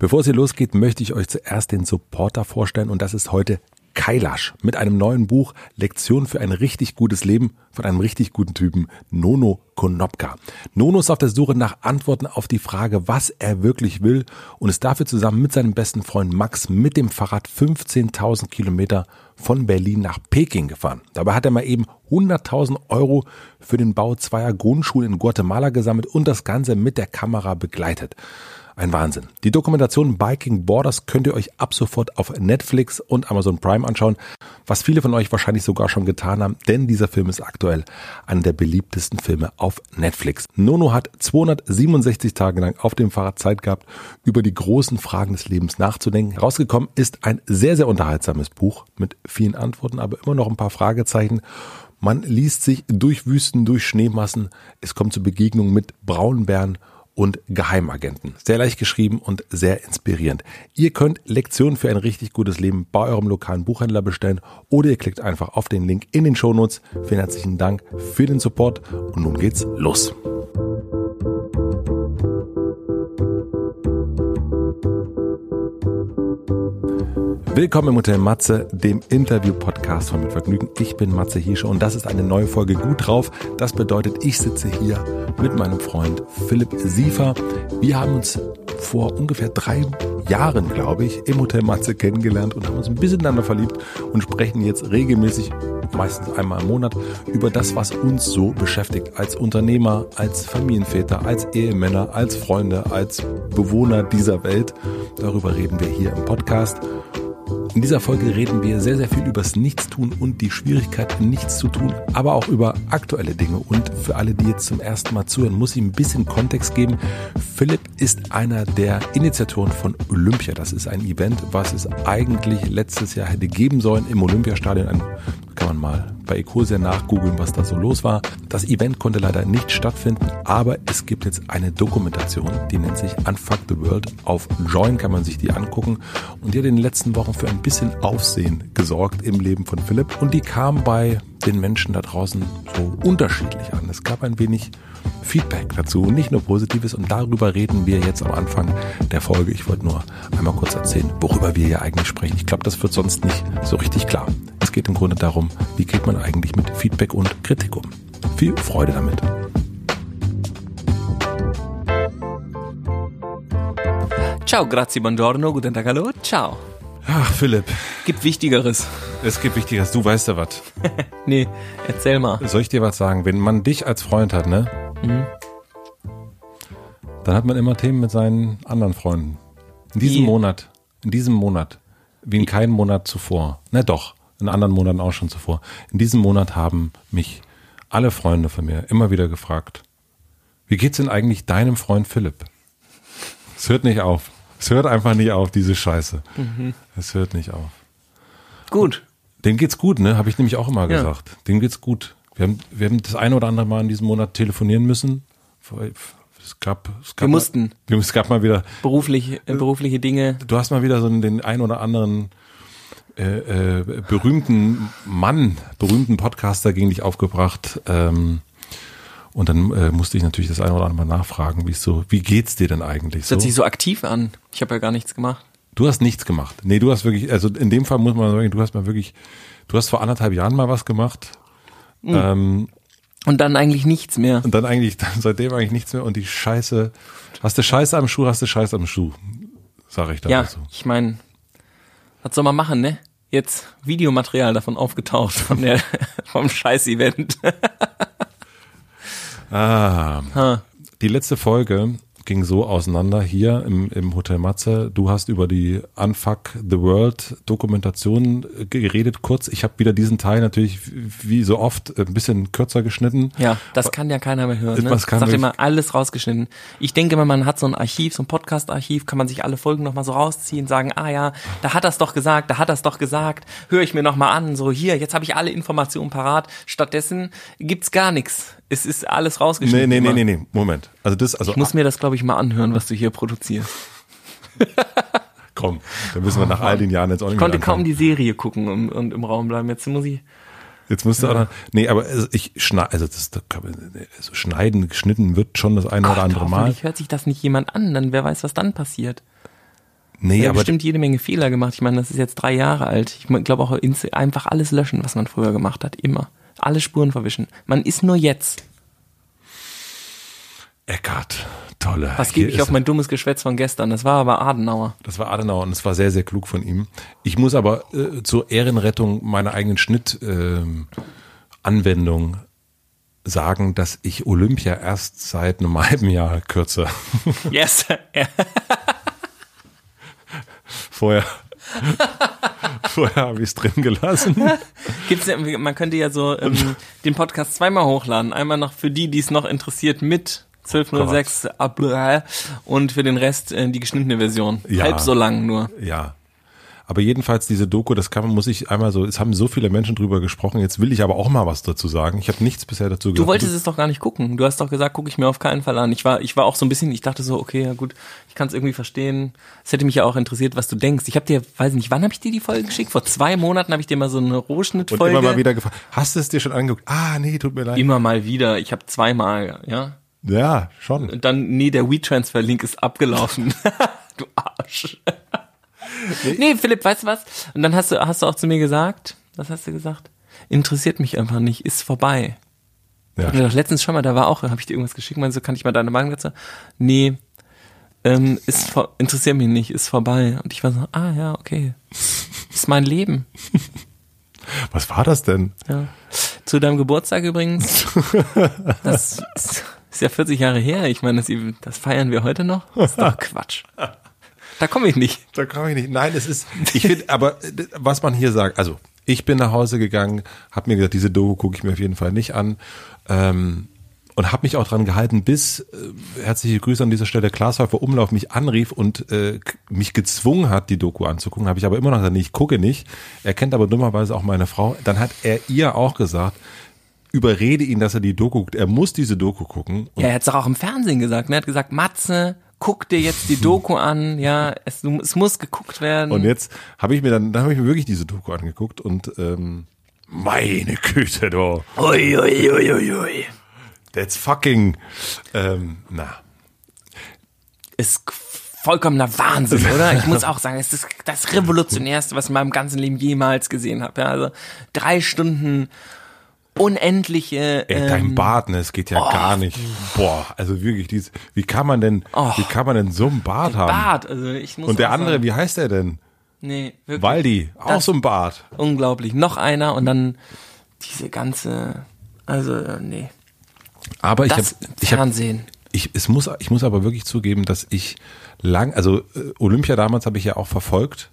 Bevor es hier losgeht, möchte ich euch zuerst den Supporter vorstellen und das ist heute Kailash mit einem neuen Buch Lektion für ein richtig gutes Leben von einem richtig guten Typen, Nono Konopka. Nono ist auf der Suche nach Antworten auf die Frage, was er wirklich will und ist dafür zusammen mit seinem besten Freund Max mit dem Fahrrad 15.000 Kilometer von Berlin nach Peking gefahren. Dabei hat er mal eben 100.000 Euro für den Bau zweier Grundschulen in Guatemala gesammelt und das Ganze mit der Kamera begleitet. Ein Wahnsinn. Die Dokumentation Biking Borders könnt ihr euch ab sofort auf Netflix und Amazon Prime anschauen, was viele von euch wahrscheinlich sogar schon getan haben, denn dieser Film ist aktuell einer der beliebtesten Filme auf Netflix. Nono hat 267 Tage lang auf dem Fahrrad Zeit gehabt, über die großen Fragen des Lebens nachzudenken. Rausgekommen ist ein sehr, sehr unterhaltsames Buch mit vielen Antworten, aber immer noch ein paar Fragezeichen. Man liest sich durch Wüsten, durch Schneemassen. Es kommt zu Begegnungen mit Braunbären und Geheimagenten. Sehr leicht geschrieben und sehr inspirierend. Ihr könnt Lektionen für ein richtig gutes Leben bei eurem lokalen Buchhändler bestellen oder ihr klickt einfach auf den Link in den Shownotes. Vielen herzlichen Dank für den Support und nun geht's los. Willkommen im Hotel Matze, dem Interview-Podcast von Mit Vergnügen. Ich bin Matze Hiesche und das ist eine neue Folge Gut drauf. Das bedeutet, ich sitze hier mit meinem Freund Philipp Siefer. Wir haben uns vor ungefähr drei Jahren, glaube ich, im Hotel Matze kennengelernt und haben uns ein bisschen ineinander verliebt und sprechen jetzt regelmäßig, meistens einmal im Monat, über das, was uns so beschäftigt. Als Unternehmer, als Familienväter, als Ehemänner, als Freunde, als Bewohner dieser Welt. Darüber reden wir hier im Podcast. In dieser Folge reden wir sehr, sehr viel übers Nichtstun und die Schwierigkeit, nichts zu tun, aber auch über aktuelle Dinge. Und für alle, die jetzt zum ersten Mal zuhören, muss ich ein bisschen Kontext geben. Philipp ist einer der Initiatoren von Olympia. Das ist ein Event, was es eigentlich letztes Jahr hätte geben sollen im Olympiastadion. Ein, kann man mal bei Ecosia nachgoogeln, was da so los war. Das Event konnte leider nicht stattfinden, aber es gibt jetzt eine Dokumentation, die nennt sich Unfuck the World. Auf Join kann man sich die angucken und die hat in den letzten Wochen für ein bisschen Aufsehen gesorgt im Leben von Philipp und die kam bei den Menschen da draußen so unterschiedlich an. Es gab ein wenig Feedback dazu, nicht nur Positives und darüber reden wir jetzt am Anfang der Folge. Ich wollte nur einmal kurz erzählen, worüber wir hier eigentlich sprechen. Ich glaube, das wird sonst nicht so richtig klar. Es geht im Grunde darum, wie geht man eigentlich mit Feedback und Kritik um. Viel Freude damit. Ciao, grazie, buongiorno, guten Tag, hallo, ciao. Ach, Philipp. Gibt Wichtigeres. Es gibt Wichtigeres. Du weißt ja was. nee, erzähl mal. Soll ich dir was sagen? Wenn man dich als Freund hat, ne? Mhm. Dann hat man immer Themen mit seinen anderen Freunden. In diesem Wie? Monat, in diesem Monat, wie in keinem Monat zuvor. Ne, doch, in anderen Monaten auch schon zuvor. In diesem Monat haben mich alle Freunde von mir immer wieder gefragt, wie geht's denn eigentlich deinem Freund Philipp? Es hört nicht auf. Es hört einfach nicht auf, diese Scheiße. Mhm. Es hört nicht auf. Gut. Dem geht's gut, ne? Habe ich nämlich auch immer ja. gesagt. Dem geht's gut. Wir haben, wir haben das eine oder andere Mal in diesem Monat telefonieren müssen. Es gab, es gab wir mussten. Mal, es gab mal wieder berufliche, äh, berufliche Dinge. Du hast mal wieder so den ein oder anderen äh, äh, berühmten Mann, berühmten Podcaster gegen dich aufgebracht. Ähm, und dann äh, musste ich natürlich das eine oder andere Mal nachfragen, wie so, wie geht's dir denn eigentlich? Das hört sich so aktiv an. Ich habe ja gar nichts gemacht. Du hast nichts gemacht. Nee, du hast wirklich, also in dem Fall muss man sagen, du hast mal wirklich, du hast vor anderthalb Jahren mal was gemacht. Mhm. Ähm, und dann eigentlich nichts mehr. Und dann eigentlich, dann seitdem eigentlich nichts mehr. Und die Scheiße, hast du Scheiße am Schuh, hast du Scheiße am Schuh, sag ich da Ja, so. ich meine, was soll man machen, ne? Jetzt Videomaterial davon aufgetaucht, von der, vom Scheiß-Event. ah, ha. die letzte Folge ging so auseinander hier im, im Hotel Matze. Du hast über die Unfuck the World Dokumentation geredet kurz. Ich habe wieder diesen Teil natürlich wie so oft ein bisschen kürzer geschnitten. Ja, das kann ja keiner mehr hören. Ne? Sagt immer alles rausgeschnitten. Ich denke immer, man hat so ein Archiv, so ein Podcast-Archiv, kann man sich alle Folgen nochmal so rausziehen, sagen, ah ja, da hat das doch gesagt, da hat das doch gesagt, höre ich mir nochmal an, so hier, jetzt habe ich alle Informationen parat. Stattdessen gibt's gar nichts. Es ist alles rausgeschnitten. Nee, nee, nee, nee, nee, Moment. Also das, also ich muss mir das, glaube ich, mal anhören, was du hier produzierst. Komm, da müssen wir nach all den Jahren jetzt auch nicht Ich konnte kaum die Serie gucken und, und, im Raum bleiben. Jetzt muss ich. Jetzt musst du ja. auch noch, nee, aber ich schneide, also das, das also schneiden, geschnitten wird schon das eine Gott, oder andere Mal. hört sich das nicht jemand an, dann wer weiß, was dann passiert. Nee, aber bestimmt jede Menge Fehler gemacht. Ich meine, das ist jetzt drei Jahre alt. Ich glaube auch einfach alles löschen, was man früher gemacht hat. Immer. Alle Spuren verwischen. Man ist nur jetzt. Eckart, tolle. Was gebe ich auf mein dummes Geschwätz von gestern? Das war aber Adenauer. Das war Adenauer und es war sehr, sehr klug von ihm. Ich muss aber äh, zur Ehrenrettung meiner eigenen Schnittanwendung äh, sagen, dass ich Olympia erst seit einem halben Jahr kürze. Yes. Vorher. Vorher habe ich es drin gelassen. Gibt's ja, man könnte ja so ähm, den Podcast zweimal hochladen. Einmal noch für die, die es noch interessiert, mit 1206 und für den Rest äh, die geschnittene Version. Ja. Halb so lang nur. Ja. Aber jedenfalls diese Doku, das kann muss ich einmal so, es haben so viele Menschen drüber gesprochen, jetzt will ich aber auch mal was dazu sagen. Ich habe nichts bisher dazu gesagt. Du wolltest es doch gar nicht gucken. Du hast doch gesagt, gucke ich mir auf keinen Fall an. Ich war, ich war auch so ein bisschen, ich dachte so, okay, ja gut, ich kann es irgendwie verstehen. Es hätte mich ja auch interessiert, was du denkst. Ich habe dir, weiß nicht, wann habe ich dir die Folge geschickt? Vor zwei Monaten habe ich dir mal so eine Rohschnittfolge. Und immer mal wieder gefragt, hast du es dir schon angeguckt? Ah, nee, tut mir leid. Immer mal wieder. Ich habe zweimal, ja. Ja, schon. Und dann, nee, der WeTransfer-Link ist abgelaufen. du Arsch. Nee, Philipp, weißt du was? Und dann hast du, hast du auch zu mir gesagt, was hast du gesagt? Interessiert mich einfach nicht, ist vorbei. Ja. Ich doch letztens schon mal, da war auch, habe ich dir irgendwas geschickt, meinst du, kann ich mal deine Meinung dazu? Nee, ähm, ist interessiert mich nicht, ist vorbei. Und ich war so, ah ja, okay. Ist mein Leben. Was war das denn? Ja. Zu deinem Geburtstag übrigens. Das ist ja 40 Jahre her. Ich meine, das, das feiern wir heute noch. Das ist doch Quatsch. Da komme ich nicht. Da komme ich nicht. Nein, es ist, ich finde, aber was man hier sagt, also ich bin nach Hause gegangen, habe mir gesagt, diese Doku gucke ich mir auf jeden Fall nicht an. Ähm, und habe mich auch dran gehalten, bis äh, herzliche Grüße an dieser Stelle Glashäufer Umlauf mich anrief und äh, mich gezwungen hat, die Doku anzugucken. Habe ich aber immer noch gesagt, nee, ich gucke nicht. Er kennt aber dummerweise auch meine Frau. Dann hat er ihr auch gesagt, überrede ihn, dass er die Doku guckt. Er muss diese Doku gucken. ja, er hat es auch im Fernsehen gesagt. Er hat gesagt, Matze, guck dir jetzt die Doku an, ja, es, es muss geguckt werden. Und jetzt habe ich mir dann, dann habe ich mir wirklich diese Doku angeguckt und ähm, meine Güte, du. Ui, ui, ui, ui, ui. That's fucking, ähm, na. Ist vollkommener Wahnsinn, oder? Ich muss auch sagen, es ist das Revolutionärste, was ich in meinem ganzen Leben jemals gesehen habe. Ja, also drei Stunden unendliche. Ey, dein ähm, Bart, ne, es geht ja oh, gar nicht. Boah, also wirklich, dieses, wie kann man denn, oh, wie kann man denn so einen Bart haben? Bart, also ich muss. Und der andere, sagen, wie heißt der denn? Nee, wirklich. Waldi, auch so ein Bart. Unglaublich. Noch einer und dann diese ganze, also äh, nee. Aber ich habe ich Fernsehen. Hab, ich, es muss, ich muss aber wirklich zugeben, dass ich lang, also äh, Olympia damals habe ich ja auch verfolgt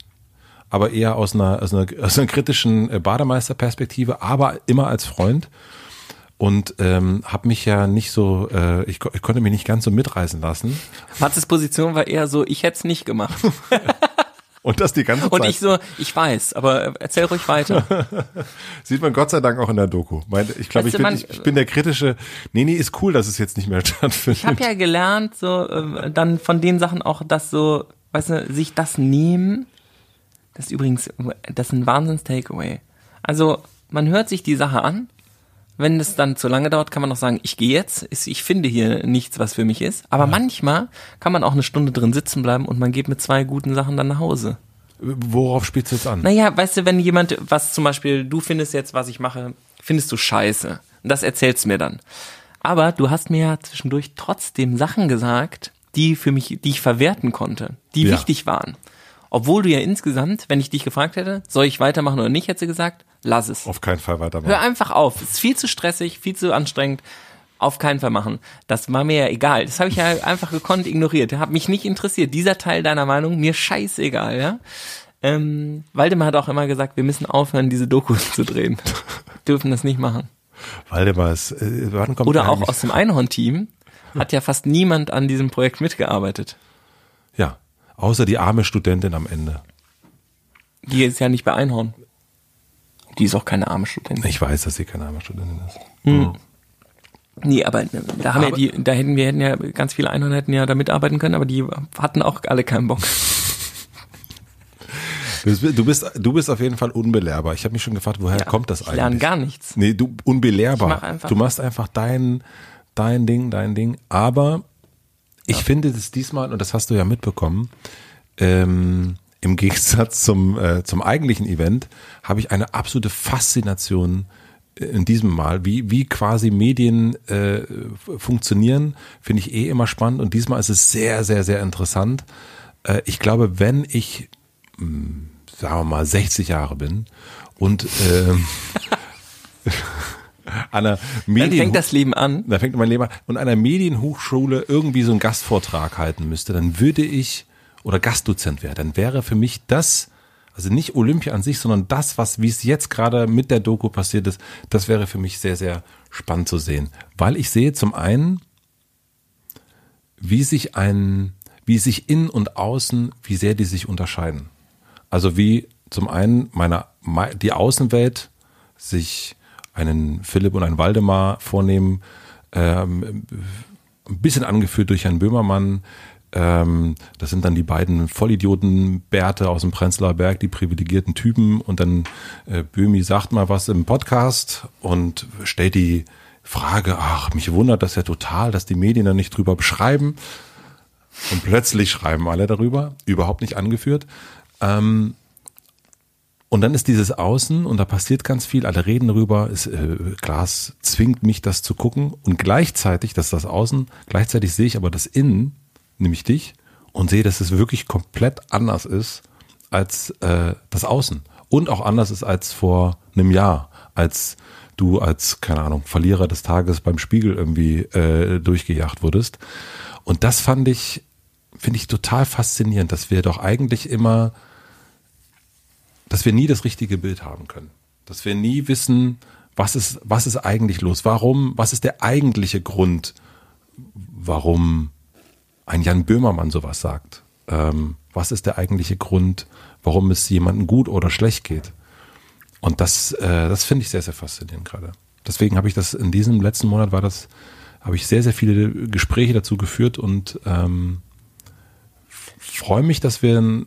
aber eher aus einer, aus einer, aus einer kritischen äh, Bademeisterperspektive, aber immer als Freund und ähm, habe mich ja nicht so, äh, ich, ich konnte mich nicht ganz so mitreißen lassen. Matzes Position war eher so, ich hätte es nicht gemacht. Und das die ganze Zeit. Und ich so, ich weiß, aber erzähl ruhig weiter. Sieht man Gott sei Dank auch in der Doku. Ich glaube, ich, bin, ich, ich bin der kritische. Nee, nee, ist cool, dass es jetzt nicht mehr stattfindet. Ich habe ja gelernt, so äh, dann von den Sachen auch, dass so, weißt du, sich das nehmen das ist übrigens, das ist ein Wahnsinns-Takeaway. Also, man hört sich die Sache an. Wenn es dann zu lange dauert, kann man noch sagen, ich gehe jetzt. Ich finde hier nichts, was für mich ist. Aber ja. manchmal kann man auch eine Stunde drin sitzen bleiben und man geht mit zwei guten Sachen dann nach Hause. Worauf spielst du jetzt an? Naja, weißt du, wenn jemand, was zum Beispiel, du findest jetzt, was ich mache, findest du scheiße. Und das erzählst du mir dann. Aber du hast mir ja zwischendurch trotzdem Sachen gesagt, die für mich, die ich verwerten konnte, die ja. wichtig waren. Obwohl du ja insgesamt, wenn ich dich gefragt hätte, soll ich weitermachen oder nicht, hätte sie gesagt, lass es. Auf keinen Fall weitermachen. Hör einfach auf. Es ist viel zu stressig, viel zu anstrengend. Auf keinen Fall machen. Das war mir ja egal. Das habe ich ja einfach gekonnt ignoriert. Hat mich nicht interessiert. Dieser Teil deiner Meinung, mir scheißegal, ja. Ähm, Waldemar hat auch immer gesagt, wir müssen aufhören, diese Dokus zu drehen. Dürfen das nicht machen. Waldemar ist, äh, wann kommt Oder auch aus dem Einhorn-Team hat ja fast niemand an diesem Projekt mitgearbeitet. Außer die arme Studentin am Ende. Die ist ja nicht bei Einhorn. Die ist auch keine arme Studentin. Ich weiß, dass sie keine arme Studentin ist. Hm. hm. Nee, aber da haben aber, ja die, da hätten wir hätten ja ganz viele Einhorn hätten ja da mitarbeiten können, aber die hatten auch alle keinen Bock. Du bist, du bist auf jeden Fall unbelehrbar. Ich habe mich schon gefragt, woher ja, kommt das eigentlich? Ich lerne gar nichts. Nee, du unbelehrbar. Mach du machst einfach dein, dein Ding, dein Ding. Aber ich ja. finde das diesmal, und das hast du ja mitbekommen, ähm, im Gegensatz zum, äh, zum eigentlichen Event habe ich eine absolute Faszination in diesem Mal, wie, wie quasi Medien äh, funktionieren, finde ich eh immer spannend und diesmal ist es sehr, sehr, sehr interessant. Äh, ich glaube, wenn ich, mh, hm, sagen wir mal, 60 Jahre bin und äh, einer Medien dann fängt das Leben an. Da fängt mein Leben an. Und einer Medienhochschule irgendwie so einen Gastvortrag halten müsste, dann würde ich oder Gastdozent wäre, dann wäre für mich das, also nicht Olympia an sich, sondern das, was, wie es jetzt gerade mit der Doku passiert ist, das wäre für mich sehr, sehr spannend zu sehen. Weil ich sehe zum einen, wie sich ein, wie sich innen und außen, wie sehr die sich unterscheiden. Also wie zum einen meine, die Außenwelt sich einen Philipp und einen Waldemar vornehmen, ähm, ein bisschen angeführt durch Herrn Böhmermann, ähm, das sind dann die beiden Vollidioten Bärte aus dem Prenzlauer Berg, die privilegierten Typen. Und dann äh, Böhmi sagt mal was im Podcast und stellt die Frage, ach, mich wundert das ja total, dass die Medien da nicht drüber beschreiben. Und plötzlich schreiben alle darüber, überhaupt nicht angeführt. Ähm, und dann ist dieses Außen und da passiert ganz viel, alle reden darüber, es, äh, Glas zwingt mich, das zu gucken. Und gleichzeitig, das ist das Außen, gleichzeitig sehe ich aber das Innen nämlich dich, und sehe, dass es wirklich komplett anders ist als äh, das Außen. Und auch anders ist als vor einem Jahr, als du als, keine Ahnung, Verlierer des Tages beim Spiegel irgendwie äh, durchgejagt wurdest. Und das fand ich, finde ich total faszinierend, dass wir doch eigentlich immer, dass wir nie das richtige Bild haben können. Dass wir nie wissen, was ist, was ist eigentlich los? Warum, was ist der eigentliche Grund, warum ein Jan Böhmermann sowas sagt. Ähm, was ist der eigentliche Grund, warum es jemandem gut oder schlecht geht? Und das, äh, das finde ich sehr, sehr faszinierend gerade. Deswegen habe ich das in diesem letzten Monat war das, habe ich sehr, sehr viele Gespräche dazu geführt und ähm, freue mich, dass wir,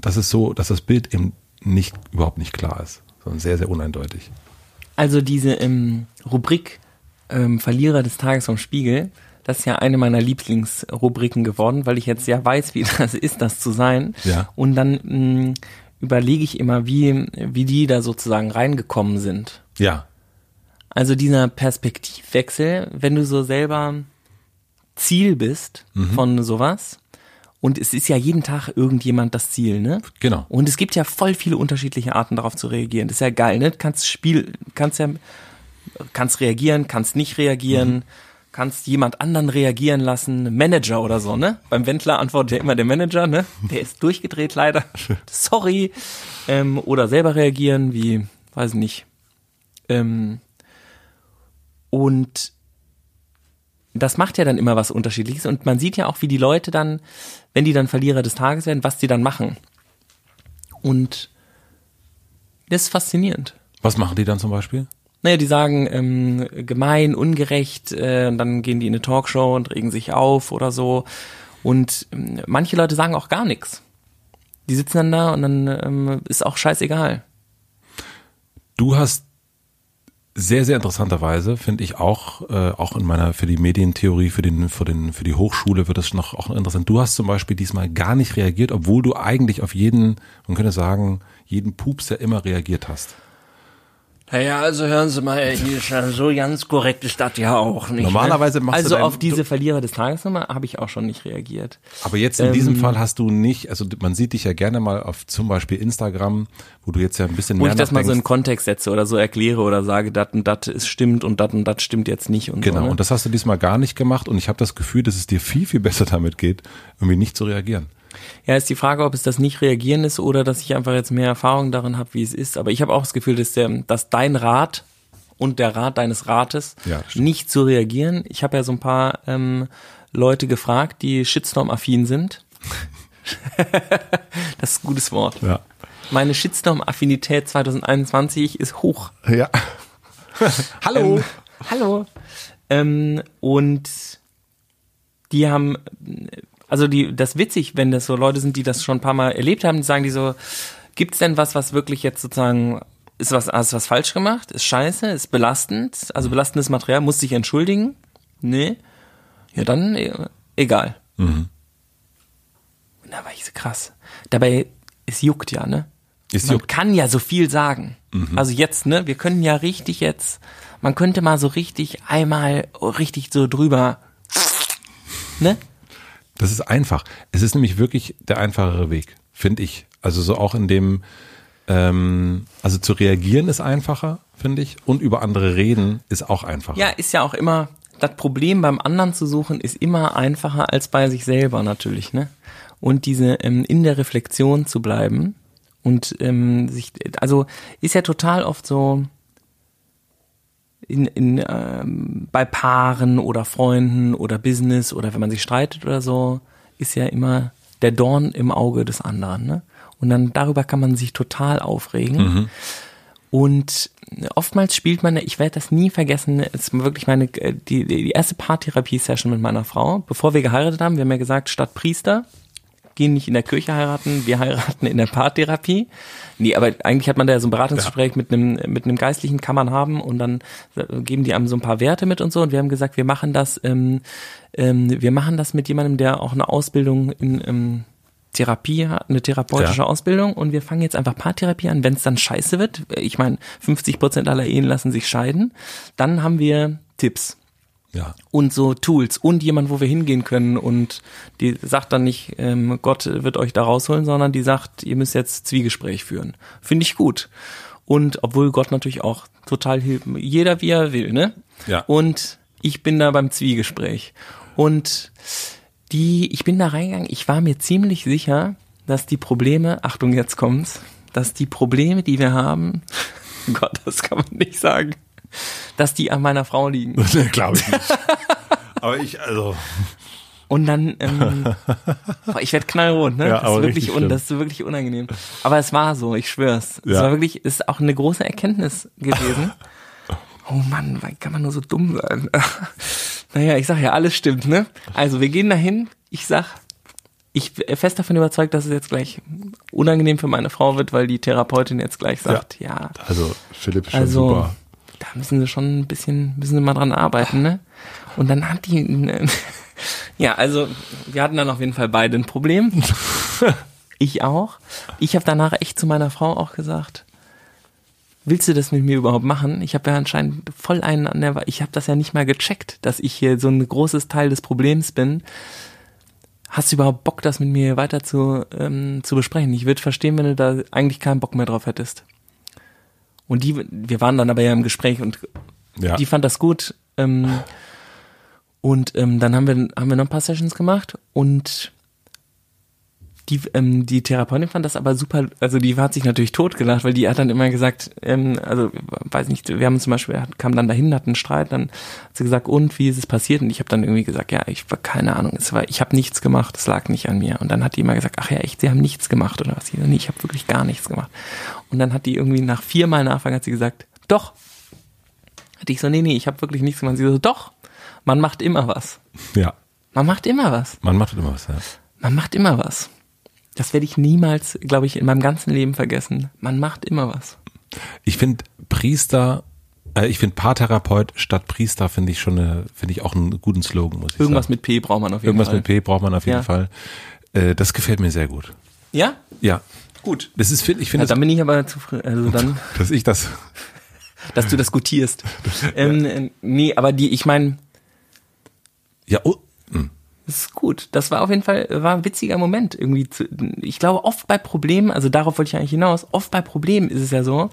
dass es so, dass das Bild eben nicht überhaupt nicht klar ist, sondern sehr, sehr uneindeutig. Also diese ähm, Rubrik ähm, Verlierer des Tages vom Spiegel, das ist ja eine meiner Lieblingsrubriken geworden, weil ich jetzt ja weiß, wie das ist, das zu sein. Ja. Und dann mh, mm, überlege ich immer, wie, wie die da sozusagen reingekommen sind. Ja. Also dieser Perspektivwechsel, wenn du so selber Ziel bist mhm. von sowas. Und es ist ja jeden Tag irgendjemand das Ziel, ne? Genau. Und es gibt ja voll viele unterschiedliche Arten darauf zu reagieren. Das ist ja geil, ne? Kannst Spiel, kannst ja, kannst reagieren, kannst nicht reagieren. Mhm kannst jemand anderen reagieren lassen, Manager oder so, ne? Beim Wendler antwortet ja immer der Manager, ne? Der ist durchgedreht leider. Sorry. Ähm, oder selber reagieren, wie, weiß ich nicht. Ähm, und das macht ja dann immer was Unterschiedliches. Und man sieht ja auch, wie die Leute dann, wenn die dann Verlierer des Tages werden, was die dann machen. Und das ist faszinierend. Was machen die dann zum Beispiel? Naja, die sagen ähm, gemein, ungerecht, äh, und dann gehen die in eine Talkshow und regen sich auf oder so. Und ähm, manche Leute sagen auch gar nichts. Die sitzen dann da und dann ähm, ist auch scheißegal. Du hast sehr, sehr interessanterweise, finde ich auch, äh, auch in meiner, für die Medientheorie, für den, für den, für die Hochschule wird das noch auch interessant. Du hast zum Beispiel diesmal gar nicht reagiert, obwohl du eigentlich auf jeden, man könnte sagen, jeden Pups ja immer reagiert hast. Naja, also hören Sie mal, so ganz korrekt ist das ja auch nicht. Ne? Normalerweise machst also du Also auf diese Verlierer des Tagesnummer habe ich auch schon nicht reagiert. Aber jetzt in ähm, diesem Fall hast du nicht, also man sieht dich ja gerne mal auf zum Beispiel Instagram, wo du jetzt ja ein bisschen mehr Wo ich das mal so in Kontext setze oder so erkläre oder sage, dat und dat ist stimmt und dat und dat stimmt jetzt nicht und Genau, so, ne? und das hast du diesmal gar nicht gemacht und ich habe das Gefühl, dass es dir viel, viel besser damit geht, irgendwie nicht zu reagieren. Ja, ist die Frage, ob es das nicht reagieren ist oder dass ich einfach jetzt mehr Erfahrung darin habe, wie es ist. Aber ich habe auch das Gefühl, dass, der, dass dein Rat und der Rat deines Rates ja, nicht zu reagieren. Ich habe ja so ein paar ähm, Leute gefragt, die Shitstorm-affin sind. das ist ein gutes Wort. Ja. Meine Shitstorm-Affinität 2021 ist hoch. Ja. hallo. Ähm, hallo. Ähm, und die haben, also die, das witzig, wenn das so Leute sind, die das schon ein paar Mal erlebt haben, die sagen die so, gibt's denn was, was wirklich jetzt sozusagen ist was, hast was falsch gemacht? Ist scheiße? Ist belastend? Also belastendes Material, muss sich entschuldigen? Nee. Ja, dann e egal. Mhm. Und da war ich so krass. Dabei, es juckt ja, ne? Es man juckt. kann ja so viel sagen. Mhm. Also jetzt, ne? Wir können ja richtig jetzt, man könnte mal so richtig einmal richtig so drüber, ne? Das ist einfach. Es ist nämlich wirklich der einfachere Weg, finde ich. Also so auch in dem, ähm, also zu reagieren ist einfacher, finde ich, und über andere reden ist auch einfacher. Ja, ist ja auch immer, das Problem beim anderen zu suchen, ist immer einfacher als bei sich selber natürlich, ne? Und diese ähm, in der Reflexion zu bleiben und ähm, sich, also ist ja total oft so in, in ähm, bei Paaren oder Freunden oder Business oder wenn man sich streitet oder so, ist ja immer der Dorn im Auge des anderen, ne? Und dann darüber kann man sich total aufregen. Mhm. Und oftmals spielt man, ich werde das nie vergessen, es ist wirklich meine, die, die erste Paartherapie-Session mit meiner Frau, bevor wir geheiratet haben, wir haben ja gesagt, statt Priester, gehen nicht in der Kirche heiraten, wir heiraten in der Paartherapie. Nee, aber eigentlich hat man da so ein Beratungsgespräch ja. mit einem mit einem Geistlichen kann man haben und dann geben die einem so ein paar Werte mit und so und wir haben gesagt, wir machen das ähm, ähm, wir machen das mit jemandem, der auch eine Ausbildung in ähm, Therapie hat, eine therapeutische ja. Ausbildung und wir fangen jetzt einfach Paartherapie an, wenn es dann scheiße wird. Ich meine, 50 Prozent aller Ehen lassen sich scheiden. Dann haben wir Tipps. Ja. Und so Tools und jemand, wo wir hingehen können und die sagt dann nicht, ähm, Gott wird euch da rausholen, sondern die sagt, ihr müsst jetzt Zwiegespräch führen. Finde ich gut. Und obwohl Gott natürlich auch total hilft, jeder wie er will, ne? Ja. Und ich bin da beim Zwiegespräch. Und die, ich bin da reingegangen, ich war mir ziemlich sicher, dass die Probleme, Achtung, jetzt kommt's, dass die Probleme, die wir haben, Gott, das kann man nicht sagen, dass die an meiner Frau liegen. nee, glaube ich nicht. Aber ich, also. Und dann, ähm, ich werde knallrot, ne? Ja, das, ist wirklich un, das ist wirklich unangenehm. Aber es war so, ich schwör's. Ja. Es war wirklich, ist auch eine große Erkenntnis gewesen. Oh Mann, kann man nur so dumm sein? naja, ich sag ja, alles stimmt, ne? Also wir gehen dahin, ich sag, ich bin fest davon überzeugt, dass es jetzt gleich unangenehm für meine Frau wird, weil die Therapeutin jetzt gleich sagt, ja. ja also Philipp schon also, super. Da müssen sie schon ein bisschen, müssen sie mal dran arbeiten, ne? Und dann hat die, ne, ja, also wir hatten dann auf jeden Fall beide ein Problem. ich auch. Ich habe danach echt zu meiner Frau auch gesagt, willst du das mit mir überhaupt machen? Ich habe ja anscheinend voll einen an der, ich habe das ja nicht mal gecheckt, dass ich hier so ein großes Teil des Problems bin. Hast du überhaupt Bock, das mit mir weiter zu, ähm, zu besprechen? Ich würde verstehen, wenn du da eigentlich keinen Bock mehr drauf hättest. Und die, wir waren dann aber ja im Gespräch und ja. die fand das gut. Ähm, und ähm, dann haben wir, haben wir noch ein paar Sessions gemacht und die, ähm, die Therapeutin fand das aber super, also die hat sich natürlich totgelacht, weil die hat dann immer gesagt, ähm, also weiß nicht, wir haben zum Beispiel, kam dann dahin, hatten einen Streit, dann hat sie gesagt, und wie ist es passiert? Und ich habe dann irgendwie gesagt, ja, ich war keine Ahnung, es war, ich habe nichts gemacht, es lag nicht an mir. Und dann hat die immer gesagt, ach ja, echt, sie haben nichts gemacht oder was? Ich, nee, ich habe wirklich gar nichts gemacht. Und dann hat die irgendwie nach viermal Nachfragen hat sie gesagt, doch. Hatte ich so, nee, nee, ich habe wirklich nichts gemacht. Sie so, doch, man macht immer was. Ja. Man macht immer was. Man macht immer was, ja. Man macht immer was. Das werde ich niemals, glaube ich, in meinem ganzen Leben vergessen. Man macht immer was. Ich finde Priester, äh, ich finde Paartherapeut statt Priester finde ich schon eine, finde ich auch einen guten Slogan, muss ich Irgendwas sagen. mit P braucht man auf jeden Irgendwas Fall. Irgendwas mit P braucht man auf jeden ja. Fall. Äh, das gefällt mir sehr gut. Ja? Ja. Gut. Das ist, ich finde. Ja, dann bin ich aber zufrieden. Also dann. dass ich das. dass du das gutierst. ähm, äh, nee, aber die, ich meine. Ja, oh, das ist gut. Das war auf jeden Fall war ein witziger Moment irgendwie. Zu, ich glaube, oft bei Problemen, also darauf wollte ich eigentlich hinaus. Oft bei Problemen ist es ja so.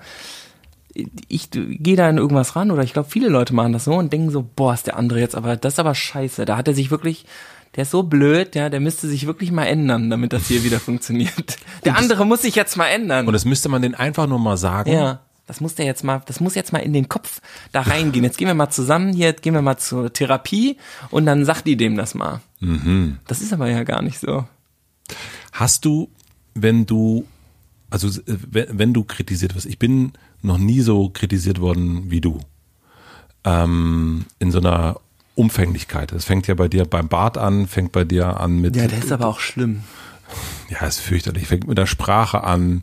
Ich gehe da in irgendwas ran oder ich glaube, viele Leute machen das so und denken so, boah, ist der andere jetzt aber, das ist aber scheiße. Da hat er sich wirklich, der ist so blöd, ja, der müsste sich wirklich mal ändern, damit das hier wieder funktioniert. Der andere muss sich jetzt mal ändern. Und das müsste man den einfach nur mal sagen. Ja. Das muss der jetzt mal, das muss jetzt mal in den Kopf da reingehen. Jetzt gehen wir mal zusammen hier, gehen wir mal zur Therapie und dann sagt die dem das mal. Mhm. Das ist aber ja gar nicht so. Hast du, wenn du, also wenn du kritisiert wirst, ich bin noch nie so kritisiert worden wie du. Ähm, in so einer Umfänglichkeit. Das fängt ja bei dir beim Bart an, fängt bei dir an mit. Ja, der ist aber auch schlimm. Ja, ist fürchterlich. Fängt mit der Sprache an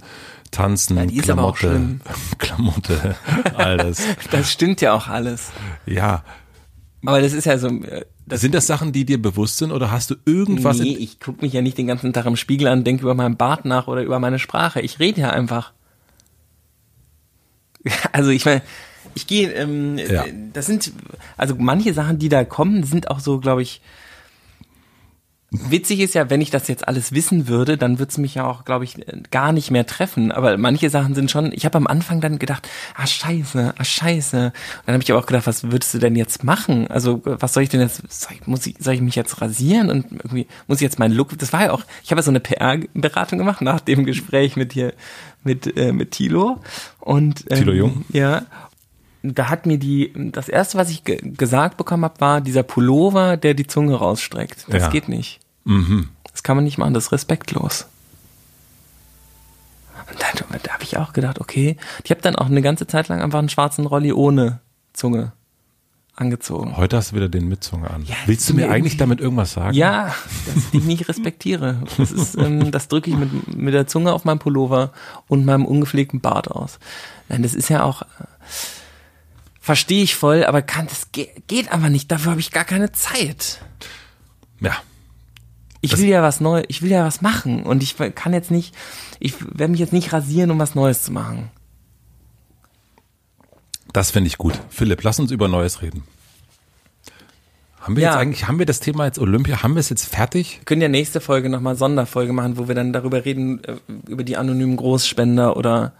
Tanzen, ja, Klamotte, Klamotte, alles. das stimmt ja auch alles. Ja. Aber das ist ja so, äh, Das sind das Sachen, die dir bewusst sind oder hast du irgendwas? Nee, ich gucke mich ja nicht den ganzen Tag im Spiegel an, denke über meinen Bart nach oder über meine Sprache. Ich rede ja einfach. Also ich meine, ich gehe, ähm, ja. das sind, also manche Sachen, die da kommen, sind auch so, glaube ich, Witzig ist ja, wenn ich das jetzt alles wissen würde, dann würde es mich ja auch, glaube ich, gar nicht mehr treffen. Aber manche Sachen sind schon, ich habe am Anfang dann gedacht, ah scheiße, ah scheiße. Und dann habe ich aber auch gedacht, was würdest du denn jetzt machen? Also was soll ich denn jetzt, soll ich, muss ich, soll ich mich jetzt rasieren und irgendwie muss ich jetzt meinen Look, das war ja auch, ich habe ja so eine PR-Beratung gemacht nach dem Gespräch mit hier, mit, äh, mit Tilo. Und, ähm, Tilo Jung? Ja da hat mir die, das erste, was ich ge gesagt bekommen habe, war dieser Pullover, der die Zunge rausstreckt. Das ja. geht nicht. Mhm. Das kann man nicht machen, das ist respektlos. Und da, da habe ich auch gedacht, okay, ich habe dann auch eine ganze Zeit lang einfach einen schwarzen Rolli ohne Zunge angezogen. Heute hast du wieder den mit Zunge an. Ja, Willst du mir eigentlich damit irgendwas sagen? Ja, dass ich dich nicht respektiere. Das, ist, ähm, das drücke ich mit, mit der Zunge auf meinem Pullover und meinem ungepflegten Bart aus. Nein, das ist ja auch, äh, verstehe ich voll, aber kann, das geht, geht aber nicht. Dafür habe ich gar keine Zeit. Ja, ich will ja was Neues, ich will ja was machen und ich kann jetzt nicht, ich werde mich jetzt nicht rasieren, um was Neues zu machen. Das finde ich gut. Philipp, lass uns über Neues reden. Haben wir ja. jetzt eigentlich, haben wir das Thema jetzt Olympia, haben wir es jetzt fertig? Wir können ja nächste Folge nochmal Sonderfolge machen, wo wir dann darüber reden, äh, über die anonymen Großspender oder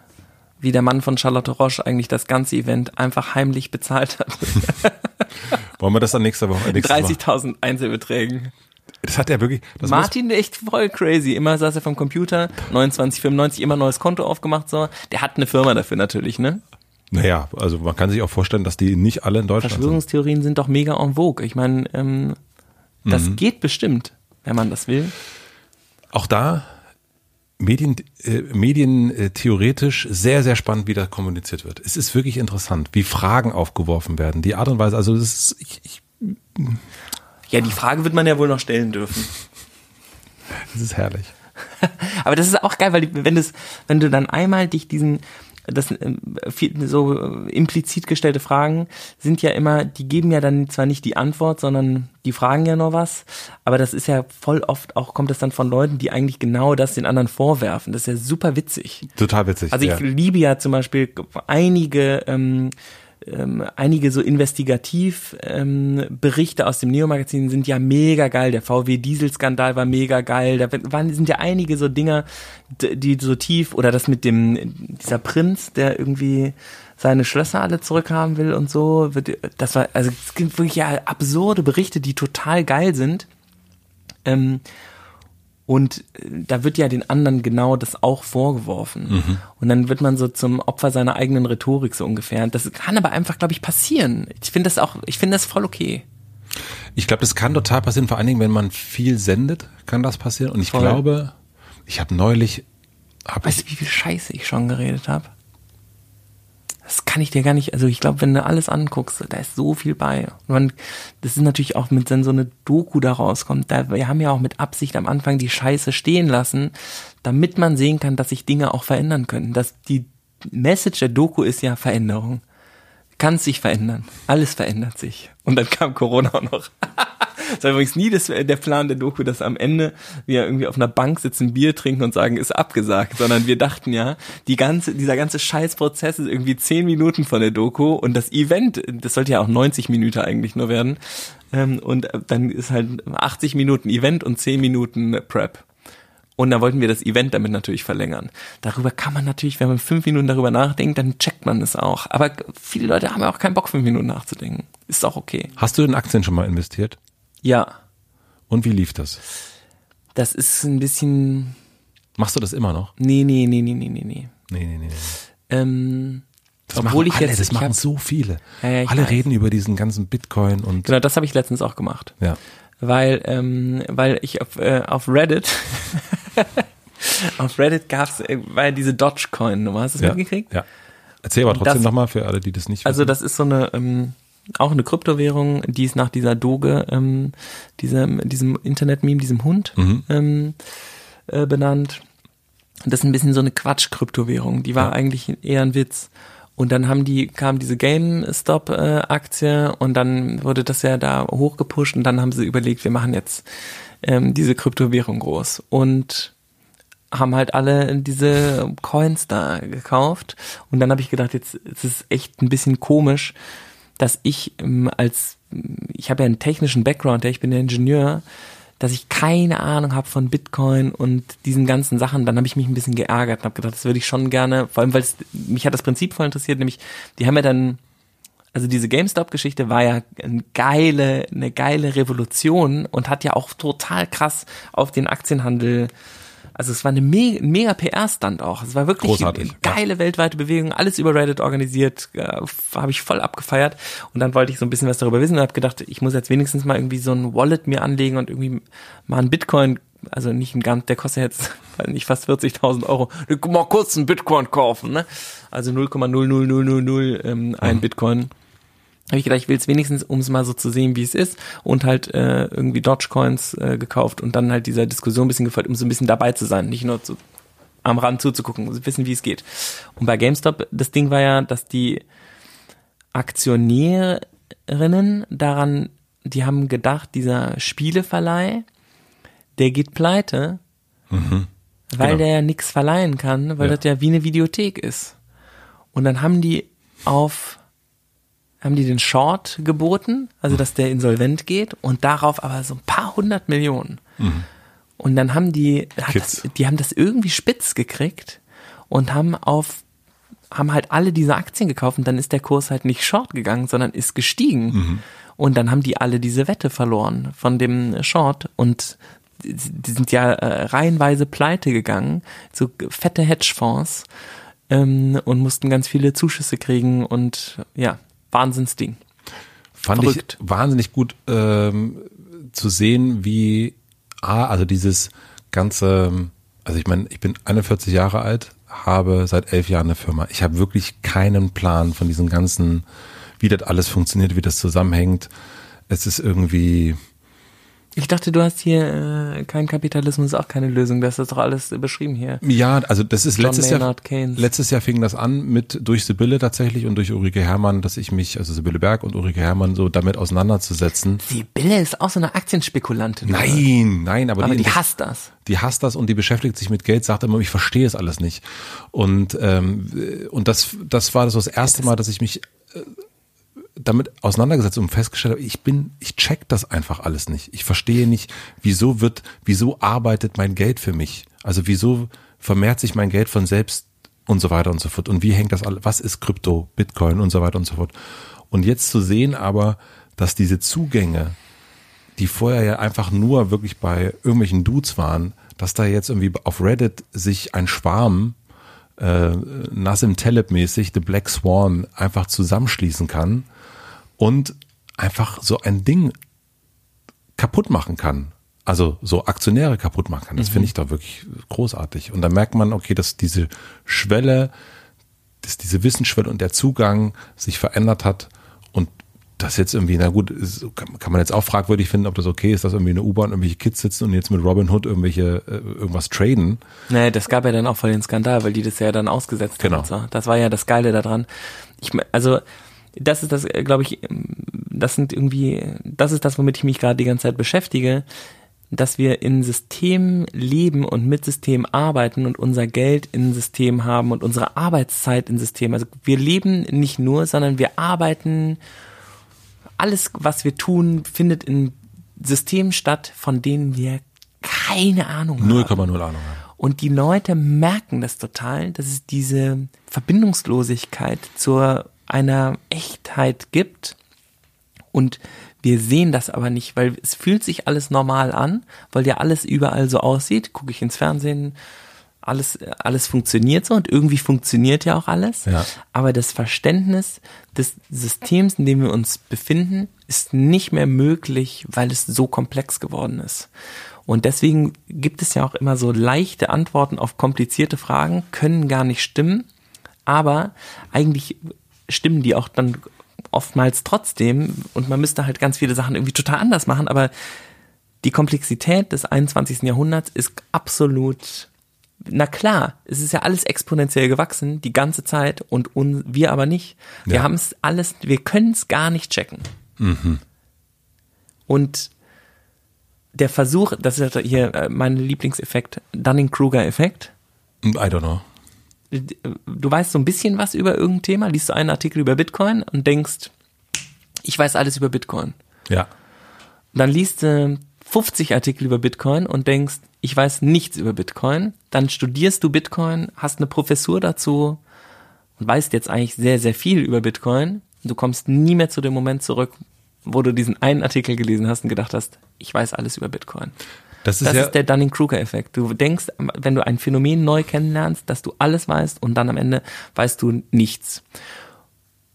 wie der Mann von Charlotte Roche eigentlich das ganze Event einfach heimlich bezahlt hat. Wollen wir das dann nächste Woche? 30.000 Einzelbeträgen. Das hat er wirklich. Martin echt voll crazy. Immer saß er vom Computer, 2995, immer neues Konto aufgemacht. So, der hat eine Firma dafür natürlich, ne? Naja, also man kann sich auch vorstellen, dass die nicht alle in Deutschland Verschwörungstheorien sind. sind doch mega en vogue. Ich meine, ähm, das mhm. geht bestimmt, wenn man das will. Auch da Medien, äh, Medien äh, theoretisch sehr, sehr spannend, wie da kommuniziert wird. Es ist wirklich interessant, wie Fragen aufgeworfen werden. Die Art und Weise, also das ist, ich, ich ja, die Frage wird man ja wohl noch stellen dürfen. Das ist herrlich. Aber das ist auch geil, weil wenn, das, wenn du dann einmal dich diesen, das äh, so implizit gestellte Fragen sind ja immer, die geben ja dann zwar nicht die Antwort, sondern die fragen ja noch was, aber das ist ja voll oft auch, kommt das dann von Leuten, die eigentlich genau das den anderen vorwerfen. Das ist ja super witzig. Total witzig. Also ich ja. liebe ja zum Beispiel einige ähm, ähm, einige so Investigativ-Berichte ähm, aus dem Neo-Magazin sind ja mega geil. Der VW-Diesel-Skandal war mega geil. Da waren, sind ja einige so Dinger, die so tief, oder das mit dem, dieser Prinz, der irgendwie seine Schlösser alle zurückhaben will und so. Das war, also es gibt wirklich ja absurde Berichte, die total geil sind. Ähm, und äh, da wird ja den anderen genau das auch vorgeworfen. Mhm. Und dann wird man so zum Opfer seiner eigenen Rhetorik so ungefähr. Das kann aber einfach, glaube ich, passieren. Ich finde das auch, ich finde das voll okay. Ich glaube, das kann total passieren, vor allen Dingen, wenn man viel sendet, kann das passieren. Und ich voll. glaube, ich habe neulich. Hab weißt du, wie viel Scheiße ich schon geredet habe? Das kann ich dir gar nicht, also ich glaube, wenn du alles anguckst, da ist so viel bei. Und man, das ist natürlich auch, mit wenn so eine Doku da rauskommt, da, wir haben ja auch mit Absicht am Anfang die Scheiße stehen lassen, damit man sehen kann, dass sich Dinge auch verändern können. Dass die Message der Doku ist ja Veränderung. Kann sich verändern. Alles verändert sich. Und dann kam Corona auch noch. Das war übrigens nie das, der Plan der Doku, dass am Ende wir irgendwie auf einer Bank sitzen, Bier trinken und sagen, ist abgesagt, sondern wir dachten ja, die ganze, dieser ganze Scheißprozess ist irgendwie zehn Minuten von der Doku und das Event, das sollte ja auch 90 Minuten eigentlich nur werden. Ähm, und dann ist halt 80 Minuten Event und 10 Minuten Prep. Und da wollten wir das Event damit natürlich verlängern. Darüber kann man natürlich, wenn man fünf Minuten darüber nachdenkt, dann checkt man es auch. Aber viele Leute haben ja auch keinen Bock, fünf Minuten nachzudenken. Ist auch okay. Hast du in Aktien schon mal investiert? Ja. Und wie lief das? Das ist ein bisschen. Machst du das immer noch? Nee, nee, nee, nee, nee, nee, nee. Nee, nee, nee, nee. Ähm, das obwohl ich alle, jetzt. Das machen hab, so viele. Ja, ja, alle weiß. reden über diesen ganzen Bitcoin und. Genau, das habe ich letztens auch gemacht. Ja. Weil, ähm, weil ich auf, äh, auf Reddit. auf Reddit gab's, äh, war ja diese Dogecoin-Nummer. Hast du das ja, mitgekriegt? Ja. Erzähl aber trotzdem nochmal für alle, die das nicht also wissen. Also das ist so eine, ähm, auch eine Kryptowährung, die ist nach dieser Doge, ähm, diesem, diesem Internet-Meme, diesem Hund mhm. ähm, äh, benannt. Das ist ein bisschen so eine Quatsch-Kryptowährung. Die war ja. eigentlich eher ein Witz. Und dann haben die, kam diese GameStop-Aktie äh, und dann wurde das ja da hochgepusht und dann haben sie überlegt, wir machen jetzt ähm, diese Kryptowährung groß. Und haben halt alle diese Coins da gekauft. Und dann habe ich gedacht, jetzt es ist echt ein bisschen komisch, dass ich ähm, als, ich habe ja einen technischen Background, ja, ich bin der Ingenieur, dass ich keine Ahnung habe von Bitcoin und diesen ganzen Sachen. Dann habe ich mich ein bisschen geärgert und habe gedacht, das würde ich schon gerne, vor allem weil es, mich hat das Prinzip voll interessiert, nämlich die haben ja dann also diese GameStop-Geschichte war ja eine geile, eine geile Revolution und hat ja auch total krass auf den Aktienhandel also es war eine me mega PR-Stand auch. Es war wirklich Großartig, eine geile ja. weltweite Bewegung, alles über Reddit organisiert, äh, habe ich voll abgefeiert. Und dann wollte ich so ein bisschen was darüber wissen und habe gedacht, ich muss jetzt wenigstens mal irgendwie so ein Wallet mir anlegen und irgendwie mal ein Bitcoin, also nicht ein ganz, der kostet jetzt nicht fast 40.000 Euro, mal kurz einen Bitcoin kaufen, ne? Also 0,00000 ähm, ein mhm. Bitcoin habe ich gedacht, ich will es wenigstens, um es mal so zu sehen, wie es ist, und halt äh, irgendwie Dogecoins äh, gekauft und dann halt dieser Diskussion ein bisschen gefolgt, um so ein bisschen dabei zu sein, nicht nur zu, am Rand zuzugucken, wissen, wie es geht. Und bei GameStop, das Ding war ja, dass die Aktionärinnen daran, die haben gedacht, dieser Spieleverleih, der geht pleite, mhm. weil genau. der ja nichts verleihen kann, weil ja. das ja wie eine Videothek ist. Und dann haben die auf haben die den Short geboten, also dass der insolvent geht und darauf aber so ein paar hundert Millionen. Mhm. Und dann haben die, das, die haben das irgendwie spitz gekriegt und haben auf, haben halt alle diese Aktien gekauft und dann ist der Kurs halt nicht short gegangen, sondern ist gestiegen. Mhm. Und dann haben die alle diese Wette verloren von dem Short und die sind ja äh, reihenweise pleite gegangen, so fette Hedgefonds ähm, und mussten ganz viele Zuschüsse kriegen und ja, Wahnsinnsding. Fand Verrückt. ich wahnsinnig gut ähm, zu sehen, wie A, also dieses ganze, also ich meine, ich bin 41 Jahre alt, habe seit elf Jahren eine Firma. Ich habe wirklich keinen Plan von diesem ganzen, wie das alles funktioniert, wie das zusammenhängt. Es ist irgendwie, ich dachte, du hast hier äh, kein Kapitalismus, auch keine Lösung. Das ist doch alles beschrieben hier. Ja, also das ist John letztes Maynard Jahr. Keynes. Letztes Jahr fing das an mit durch Sibylle tatsächlich und durch Ulrike Hermann, dass ich mich, also Sibylle Berg und Ulrike Hermann so damit auseinanderzusetzen. Sibylle ist auch so eine Aktienspekulantin. Nein, nein, aber, aber die, die hasst das. Die hasst das und die beschäftigt sich mit Geld, sagt immer, ich verstehe es alles nicht. Und ähm, und das das war so das erste Mal, dass ich mich äh, damit auseinandergesetzt und festgestellt habe, ich bin, ich check das einfach alles nicht. Ich verstehe nicht, wieso wird, wieso arbeitet mein Geld für mich? Also wieso vermehrt sich mein Geld von selbst und so weiter und so fort. Und wie hängt das alles, was ist Krypto, Bitcoin und so weiter und so fort. Und jetzt zu sehen aber, dass diese Zugänge, die vorher ja einfach nur wirklich bei irgendwelchen Dudes waren, dass da jetzt irgendwie auf Reddit sich ein Schwarm äh, Nassim Taleb mäßig, The Black Swan, einfach zusammenschließen kann und einfach so ein Ding kaputt machen kann. Also so Aktionäre kaputt machen kann. Das mhm. finde ich da wirklich großartig. Und da merkt man, okay, dass diese Schwelle, dass diese Wissensschwelle und der Zugang sich verändert hat das jetzt irgendwie, na gut, ist, kann man jetzt auch fragwürdig finden, ob das okay ist, dass irgendwie eine U-Bahn irgendwelche Kids sitzen und jetzt mit Robin Hood irgendwelche äh, irgendwas traden. Nee, das gab ja dann auch voll den Skandal, weil die das ja dann ausgesetzt genau. haben. Genau. Das war ja das Geile daran. Ich also das ist das, glaube ich, das sind irgendwie, das ist das, womit ich mich gerade die ganze Zeit beschäftige, dass wir in System leben und mit System arbeiten und unser Geld in System haben und unsere Arbeitszeit in System. Also wir leben nicht nur, sondern wir arbeiten, alles, was wir tun, findet in Systemen statt, von denen wir keine Ahnung haben. 0,0 Ahnung haben. Und die Leute merken das total, dass es diese Verbindungslosigkeit zur einer Echtheit gibt und wir sehen das aber nicht, weil es fühlt sich alles normal an, weil ja alles überall so aussieht. Gucke ich ins Fernsehen, alles, alles funktioniert so und irgendwie funktioniert ja auch alles. Ja. Aber das Verständnis des Systems, in dem wir uns befinden, ist nicht mehr möglich, weil es so komplex geworden ist. Und deswegen gibt es ja auch immer so leichte Antworten auf komplizierte Fragen, können gar nicht stimmen. Aber eigentlich stimmen die auch dann oftmals trotzdem und man müsste halt ganz viele Sachen irgendwie total anders machen, aber die Komplexität des 21. Jahrhunderts ist absolut na klar, es ist ja alles exponentiell gewachsen, die ganze Zeit und un, wir aber nicht. Wir ja. haben es alles, wir können es gar nicht checken. Mhm. Und der Versuch, das ist hier äh, mein Lieblingseffekt, Dunning-Kruger-Effekt. I don't know. Du weißt so ein bisschen was über irgendein Thema, liest du einen Artikel über Bitcoin und denkst, ich weiß alles über Bitcoin. Ja. Dann liest du 50 Artikel über Bitcoin und denkst, ich weiß nichts über Bitcoin. Dann studierst du Bitcoin, hast eine Professur dazu und weißt jetzt eigentlich sehr, sehr viel über Bitcoin. Du kommst nie mehr zu dem Moment zurück, wo du diesen einen Artikel gelesen hast und gedacht hast, ich weiß alles über Bitcoin. Das ist, das ja ist der Dunning-Kruger-Effekt. Du denkst, wenn du ein Phänomen neu kennenlernst, dass du alles weißt und dann am Ende weißt du nichts.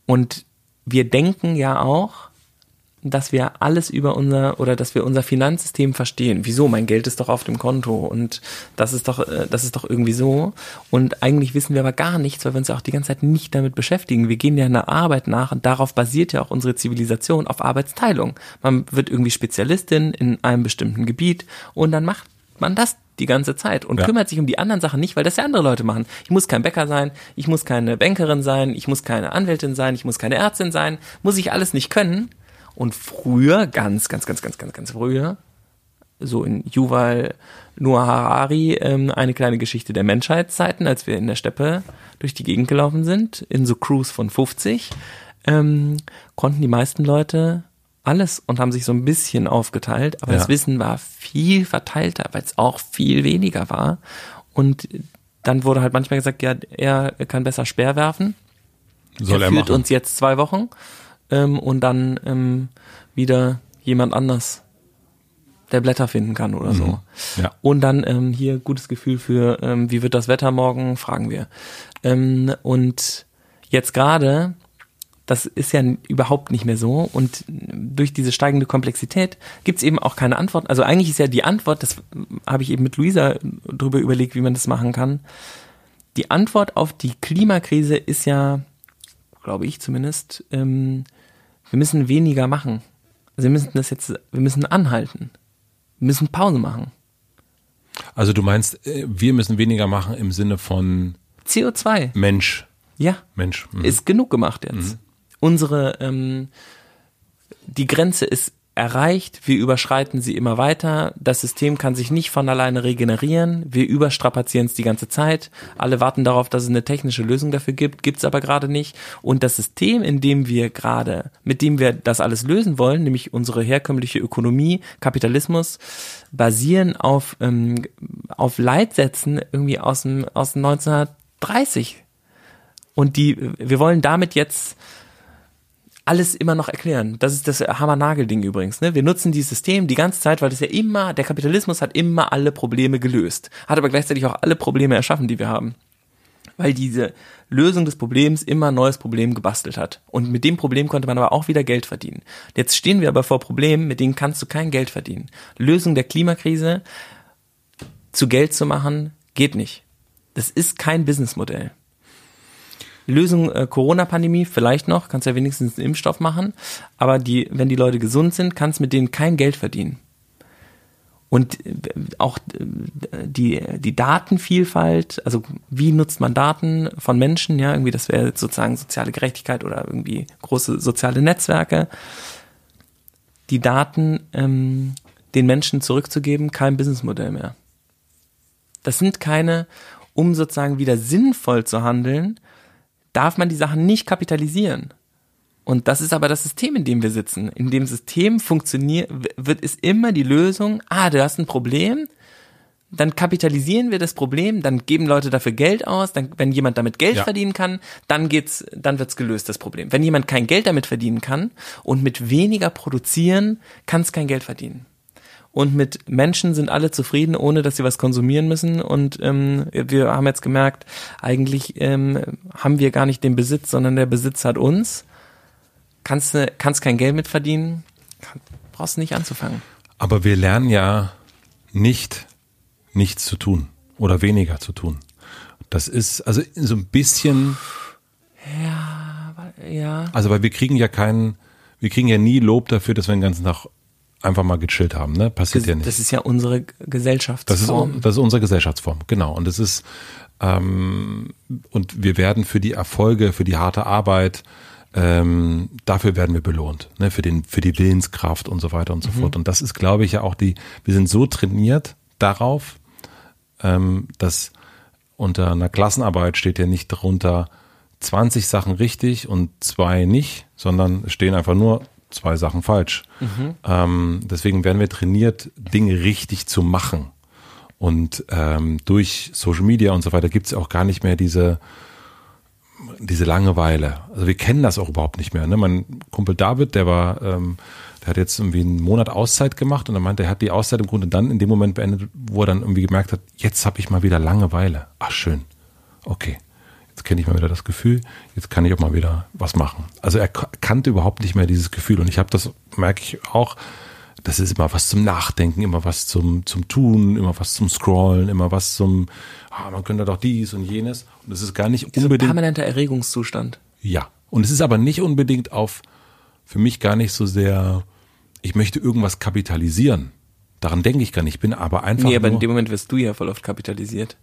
Und wir denken ja auch, dass wir alles über unser oder dass wir unser Finanzsystem verstehen. Wieso? Mein Geld ist doch auf dem Konto und das ist doch, äh, das ist doch irgendwie so. Und eigentlich wissen wir aber gar nichts, weil wir uns ja auch die ganze Zeit nicht damit beschäftigen. Wir gehen ja einer Arbeit nach und darauf basiert ja auch unsere Zivilisation auf Arbeitsteilung. Man wird irgendwie Spezialistin in einem bestimmten Gebiet und dann macht man das die ganze Zeit und ja. kümmert sich um die anderen Sachen nicht, weil das ja andere Leute machen. Ich muss kein Bäcker sein, ich muss keine Bankerin sein, ich muss keine Anwältin sein, ich muss keine Ärztin sein, muss ich alles nicht können, und früher, ganz, ganz, ganz, ganz, ganz, ganz früher, so in Yuval Noah Harari, ähm, eine kleine Geschichte der Menschheitszeiten, als wir in der Steppe durch die Gegend gelaufen sind, in so Crews von 50, ähm, konnten die meisten Leute alles und haben sich so ein bisschen aufgeteilt, aber ja. das Wissen war viel verteilter, weil es auch viel weniger war. Und dann wurde halt manchmal gesagt, ja, er kann besser Speer werfen. Soll er, er führt machen. uns jetzt zwei Wochen ähm, und dann ähm, wieder jemand anders der Blätter finden kann oder so. Mhm. Ja. Und dann ähm, hier gutes Gefühl für, ähm, wie wird das Wetter morgen, fragen wir. Ähm, und jetzt gerade, das ist ja überhaupt nicht mehr so. Und durch diese steigende Komplexität gibt's eben auch keine Antwort. Also eigentlich ist ja die Antwort, das habe ich eben mit Luisa drüber überlegt, wie man das machen kann. Die Antwort auf die Klimakrise ist ja, glaube ich zumindest, ähm, wir müssen weniger machen. Also wir müssen das jetzt, wir müssen anhalten. Wir müssen Pause machen. Also du meinst, äh, wir müssen weniger machen im Sinne von CO2. Mensch. Ja. Mensch. Mhm. Ist genug gemacht jetzt. Mhm. Unsere, ähm, die Grenze ist erreicht, wir überschreiten sie immer weiter, das System kann sich nicht von alleine regenerieren, wir überstrapazieren es die ganze Zeit, alle warten darauf, dass es eine technische Lösung dafür gibt, gibt es aber gerade nicht. Und das System, in dem wir gerade, mit dem wir das alles lösen wollen, nämlich unsere herkömmliche Ökonomie, Kapitalismus, basieren auf, ähm, auf Leitsätzen irgendwie aus dem, aus 1930 und die, wir wollen damit jetzt alles immer noch erklären. Das ist das Hammer-Nagel-Ding übrigens. Ne? Wir nutzen dieses System die ganze Zeit, weil das ja immer, der Kapitalismus hat immer alle Probleme gelöst, hat aber gleichzeitig auch alle Probleme erschaffen, die wir haben. Weil diese Lösung des Problems immer ein neues Problem gebastelt hat. Und mit dem Problem konnte man aber auch wieder Geld verdienen. Jetzt stehen wir aber vor Problemen, mit denen kannst du kein Geld verdienen. Lösung der Klimakrise zu Geld zu machen, geht nicht. Das ist kein Businessmodell. Lösung äh, Corona-Pandemie vielleicht noch, kannst ja wenigstens einen Impfstoff machen, aber die, wenn die Leute gesund sind, kannst mit denen kein Geld verdienen. Und äh, auch äh, die, die Datenvielfalt, also wie nutzt man Daten von Menschen, ja, irgendwie, das wäre sozusagen soziale Gerechtigkeit oder irgendwie große soziale Netzwerke. Die Daten ähm, den Menschen zurückzugeben, kein Businessmodell mehr. Das sind keine, um sozusagen wieder sinnvoll zu handeln, darf man die Sachen nicht kapitalisieren. Und das ist aber das System, in dem wir sitzen. In dem System funktioniert, wird ist immer die Lösung, ah, du hast ein Problem, dann kapitalisieren wir das Problem, dann geben Leute dafür Geld aus, dann, wenn jemand damit Geld ja. verdienen kann, dann geht's, dann wird's gelöst, das Problem. Wenn jemand kein Geld damit verdienen kann und mit weniger produzieren, kann es kein Geld verdienen und mit Menschen sind alle zufrieden, ohne dass sie was konsumieren müssen. Und ähm, wir haben jetzt gemerkt, eigentlich ähm, haben wir gar nicht den Besitz, sondern der Besitz hat uns. Kannst du kannst kein Geld mit verdienen, brauchst nicht anzufangen. Aber wir lernen ja nicht nichts zu tun oder weniger zu tun. Das ist also so ein bisschen. Ja, ja. Also weil wir kriegen ja keinen, wir kriegen ja nie Lob dafür, dass wir den ganzen Tag einfach mal gechillt haben, ne? Passiert das, ja nicht. Das ist ja unsere Gesellschaftsform. Das ist, das ist unsere Gesellschaftsform, genau. Und es ist, ähm, und wir werden für die Erfolge, für die harte Arbeit, ähm, dafür werden wir belohnt, ne? für, den, für die Willenskraft und so weiter und so mhm. fort. Und das ist, glaube ich, ja auch die, wir sind so trainiert darauf, ähm, dass unter einer Klassenarbeit steht ja nicht drunter 20 Sachen richtig und zwei nicht, sondern stehen einfach nur zwei Sachen falsch. Mhm. Ähm, deswegen werden wir trainiert, Dinge richtig zu machen. Und ähm, durch Social Media und so weiter gibt es auch gar nicht mehr diese, diese Langeweile. Also wir kennen das auch überhaupt nicht mehr. Ne? Mein Kumpel David, der war, ähm, der hat jetzt irgendwie einen Monat Auszeit gemacht und er meinte, er hat die Auszeit im Grunde dann in dem Moment beendet, wo er dann irgendwie gemerkt hat, jetzt habe ich mal wieder Langeweile. Ach schön. Okay. Jetzt kenne ich mal wieder das Gefühl, jetzt kann ich auch mal wieder was machen. Also er kannte überhaupt nicht mehr dieses Gefühl und ich habe das, merke ich auch, das ist immer was zum Nachdenken, immer was zum, zum Tun, immer was zum Scrollen, immer was zum, ah, man könnte doch dies und jenes. Und es ist gar nicht unbedingt. permanenter Erregungszustand. Ja. Und es ist aber nicht unbedingt auf, für mich gar nicht so sehr, ich möchte irgendwas kapitalisieren. Daran denke ich gar nicht. Ich bin aber einfach. Nee, aber in dem Moment wirst du ja voll oft kapitalisiert.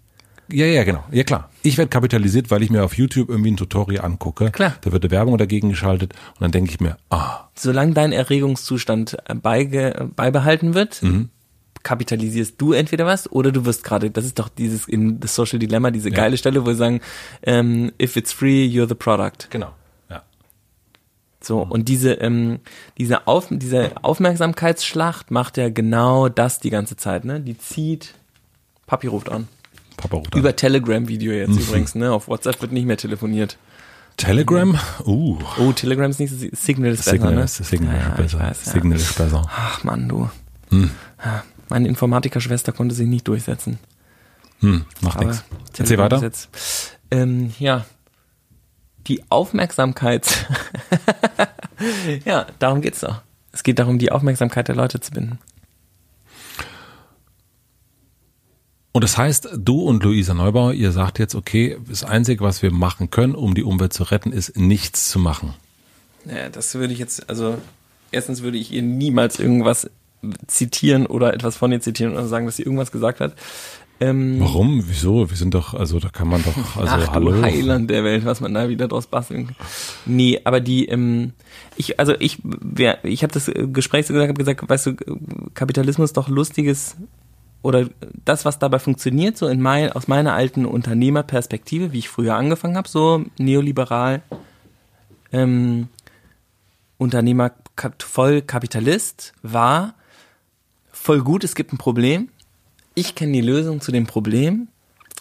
Ja, ja, genau. Ja, klar. Ich werde kapitalisiert, weil ich mir auf YouTube irgendwie ein Tutorial angucke. Klar. Da wird eine Werbung dagegen geschaltet und dann denke ich mir, ah. Solange dein Erregungszustand beige, beibehalten wird, mhm. kapitalisierst du entweder was oder du wirst gerade, das ist doch dieses in The Social Dilemma, diese ja. geile Stelle, wo sie sagen, ähm, if it's free, you're the product. Genau. Ja. So, und diese, ähm, diese, Auf, diese Aufmerksamkeitsschlacht macht ja genau das die ganze Zeit, ne? Die zieht, Papi ruft an. Papa ruft Über Telegram-Video jetzt mhm. übrigens, ne? Auf WhatsApp wird nicht mehr telefoniert. Telegram? Uh. Oh, Telegram ist nicht so, Signal ist Signal besser, ne? Ist, Signal ja, besser. Weiß, ja. Signal ist besser. Ach Mann, du. Hm. Meine Informatikerschwester konnte sich nicht durchsetzen. Hm, macht nichts. Erzähl weiter. Jetzt, ähm, ja. Die Aufmerksamkeit. ja, darum geht's doch. Es geht darum, die Aufmerksamkeit der Leute zu binden. Und das heißt, du und Luisa Neubauer, ihr sagt jetzt, okay, das Einzige, was wir machen können, um die Umwelt zu retten, ist nichts zu machen. Ja, das würde ich jetzt, also erstens würde ich ihr niemals irgendwas zitieren oder etwas von ihr zitieren oder sagen, dass sie irgendwas gesagt hat. Ähm, Warum? Wieso? Wir sind doch, also da kann man doch, also ach, hallo. Du Heiland der Welt, was man da wieder draus basteln kann. Nee, aber die, ähm, ich, also ich, wer, ich habe das Gespräch so gesagt, habe gesagt, weißt du, Kapitalismus ist doch lustiges oder das, was dabei funktioniert, so in mein, aus meiner alten Unternehmerperspektive, wie ich früher angefangen habe, so neoliberal, ähm, Unternehmer, voll Kapitalist, war voll gut, es gibt ein Problem. Ich kenne die Lösung zu dem Problem.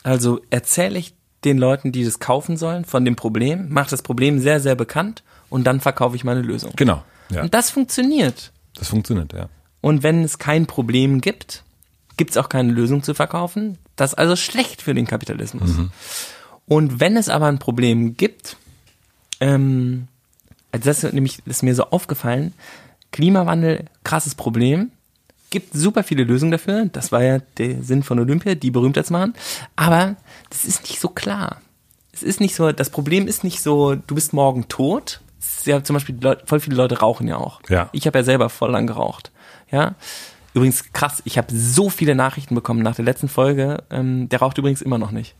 Also erzähle ich den Leuten, die das kaufen sollen, von dem Problem, mache das Problem sehr, sehr bekannt und dann verkaufe ich meine Lösung. Genau. Ja. Und das funktioniert. Das funktioniert, ja. Und wenn es kein Problem gibt, gibt es auch keine Lösung zu verkaufen. Das ist also schlecht für den Kapitalismus. Mhm. Und wenn es aber ein Problem gibt, ähm, also das ist nämlich ist mir so aufgefallen, Klimawandel, krasses Problem, gibt super viele Lösungen dafür. Das war ja der Sinn von Olympia, die berühmter zu machen. Aber das ist nicht so klar. Es ist nicht so, das Problem ist nicht so, du bist morgen tot. ja zum Beispiel, voll viele Leute rauchen ja auch. Ja. Ich habe ja selber voll lang geraucht. Ja. Übrigens krass, ich habe so viele Nachrichten bekommen nach der letzten Folge. Ähm, der raucht übrigens immer noch nicht.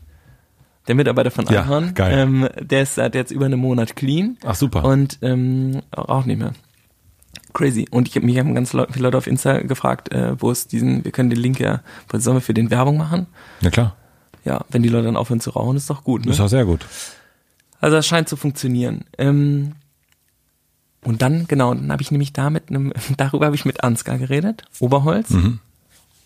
Der Mitarbeiter von Einhorn, ja, ähm, der ist seit jetzt über einem Monat clean. Ach super. Und ähm, raucht nicht mehr. Crazy. Und ich habe mich haben ganz viele Leute auf Insta gefragt, äh, wo es diesen, wir können den Link ja, sollen wir für den Werbung machen? Ja klar. Ja, wenn die Leute dann aufhören zu rauchen, ist doch gut. Ne? Ist auch sehr gut. Also das scheint zu funktionieren. Ähm, und dann, genau, dann habe ich nämlich da mit einem, darüber habe ich mit Ansgar geredet, Oberholz. Mhm.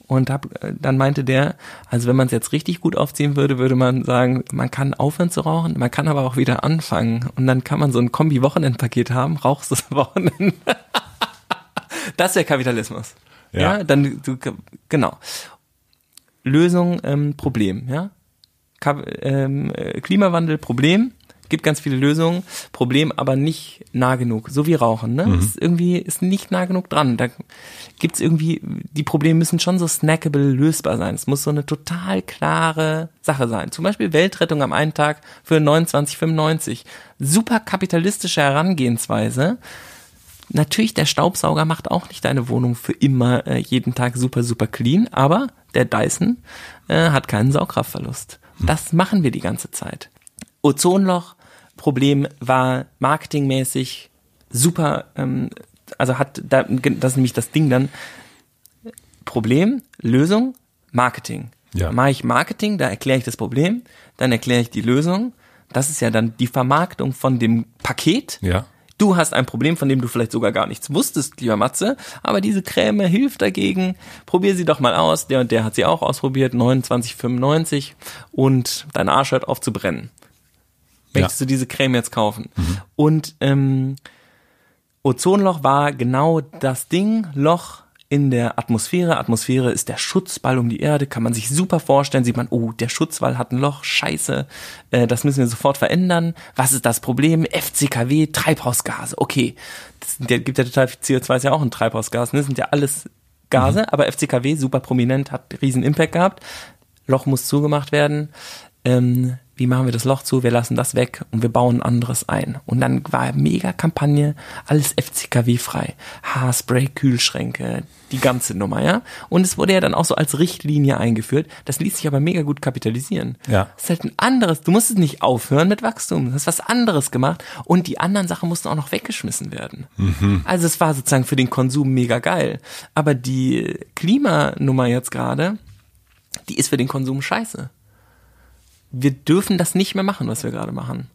Und hab, dann meinte der, also wenn man es jetzt richtig gut aufziehen würde, würde man sagen, man kann aufhören zu rauchen, man kann aber auch wieder anfangen. Und dann kann man so ein Kombi-Wochenendpaket haben, rauchst das Wochenende. das wäre Kapitalismus. Ja. ja. dann, du, genau. Lösung, ähm, Problem, ja. Kap ähm, Klimawandel, Problem gibt ganz viele Lösungen, Problem aber nicht nah genug, so wie Rauchen, ne? Mhm. Ist irgendwie ist nicht nah genug dran. Da gibt's irgendwie, die Probleme müssen schon so snackable lösbar sein. Es muss so eine total klare Sache sein. Zum Beispiel Weltrettung am einen Tag für 29,95. Super kapitalistische Herangehensweise. Natürlich, der Staubsauger macht auch nicht deine Wohnung für immer äh, jeden Tag super, super clean, aber der Dyson äh, hat keinen Saugkraftverlust. Hm. Das machen wir die ganze Zeit. Ozonloch, Problem war marketingmäßig super, ähm, also hat, da, das ist nämlich das Ding dann, Problem, Lösung, Marketing. Ja. Mache ich Marketing, da erkläre ich das Problem, dann erkläre ich die Lösung. Das ist ja dann die Vermarktung von dem Paket. Ja. Du hast ein Problem, von dem du vielleicht sogar gar nichts wusstest, lieber Matze, aber diese Creme hilft dagegen. Probier sie doch mal aus. Der und der hat sie auch ausprobiert, 29,95 und dein Arsch hört auf zu brennen. Möchtest ja. du diese Creme jetzt kaufen? Mhm. Und ähm, Ozonloch war genau das Ding, Loch in der Atmosphäre. Atmosphäre ist der Schutzball um die Erde, kann man sich super vorstellen. Sieht man, oh, der Schutzwall hat ein Loch, scheiße, äh, das müssen wir sofort verändern. Was ist das Problem? FCKW, Treibhausgase. Okay, das der, gibt ja total CO2 ist ja auch ein Treibhausgas. Ne? Das sind ja alles Gase, mhm. aber FCKW super prominent, hat riesen Impact gehabt. Loch muss zugemacht werden. Ähm, wie machen wir das Loch zu, wir lassen das weg und wir bauen anderes ein. Und dann war mega Kampagne, alles FCKW frei. Haarspray, Kühlschränke, die ganze Nummer, ja. Und es wurde ja dann auch so als Richtlinie eingeführt. Das ließ sich aber mega gut kapitalisieren. Ja. Das ist halt ein anderes, du musstest nicht aufhören mit Wachstum. Du hast was anderes gemacht und die anderen Sachen mussten auch noch weggeschmissen werden. Mhm. Also es war sozusagen für den Konsum mega geil. Aber die Klimanummer jetzt gerade, die ist für den Konsum scheiße wir dürfen das nicht mehr machen, was wir gerade machen.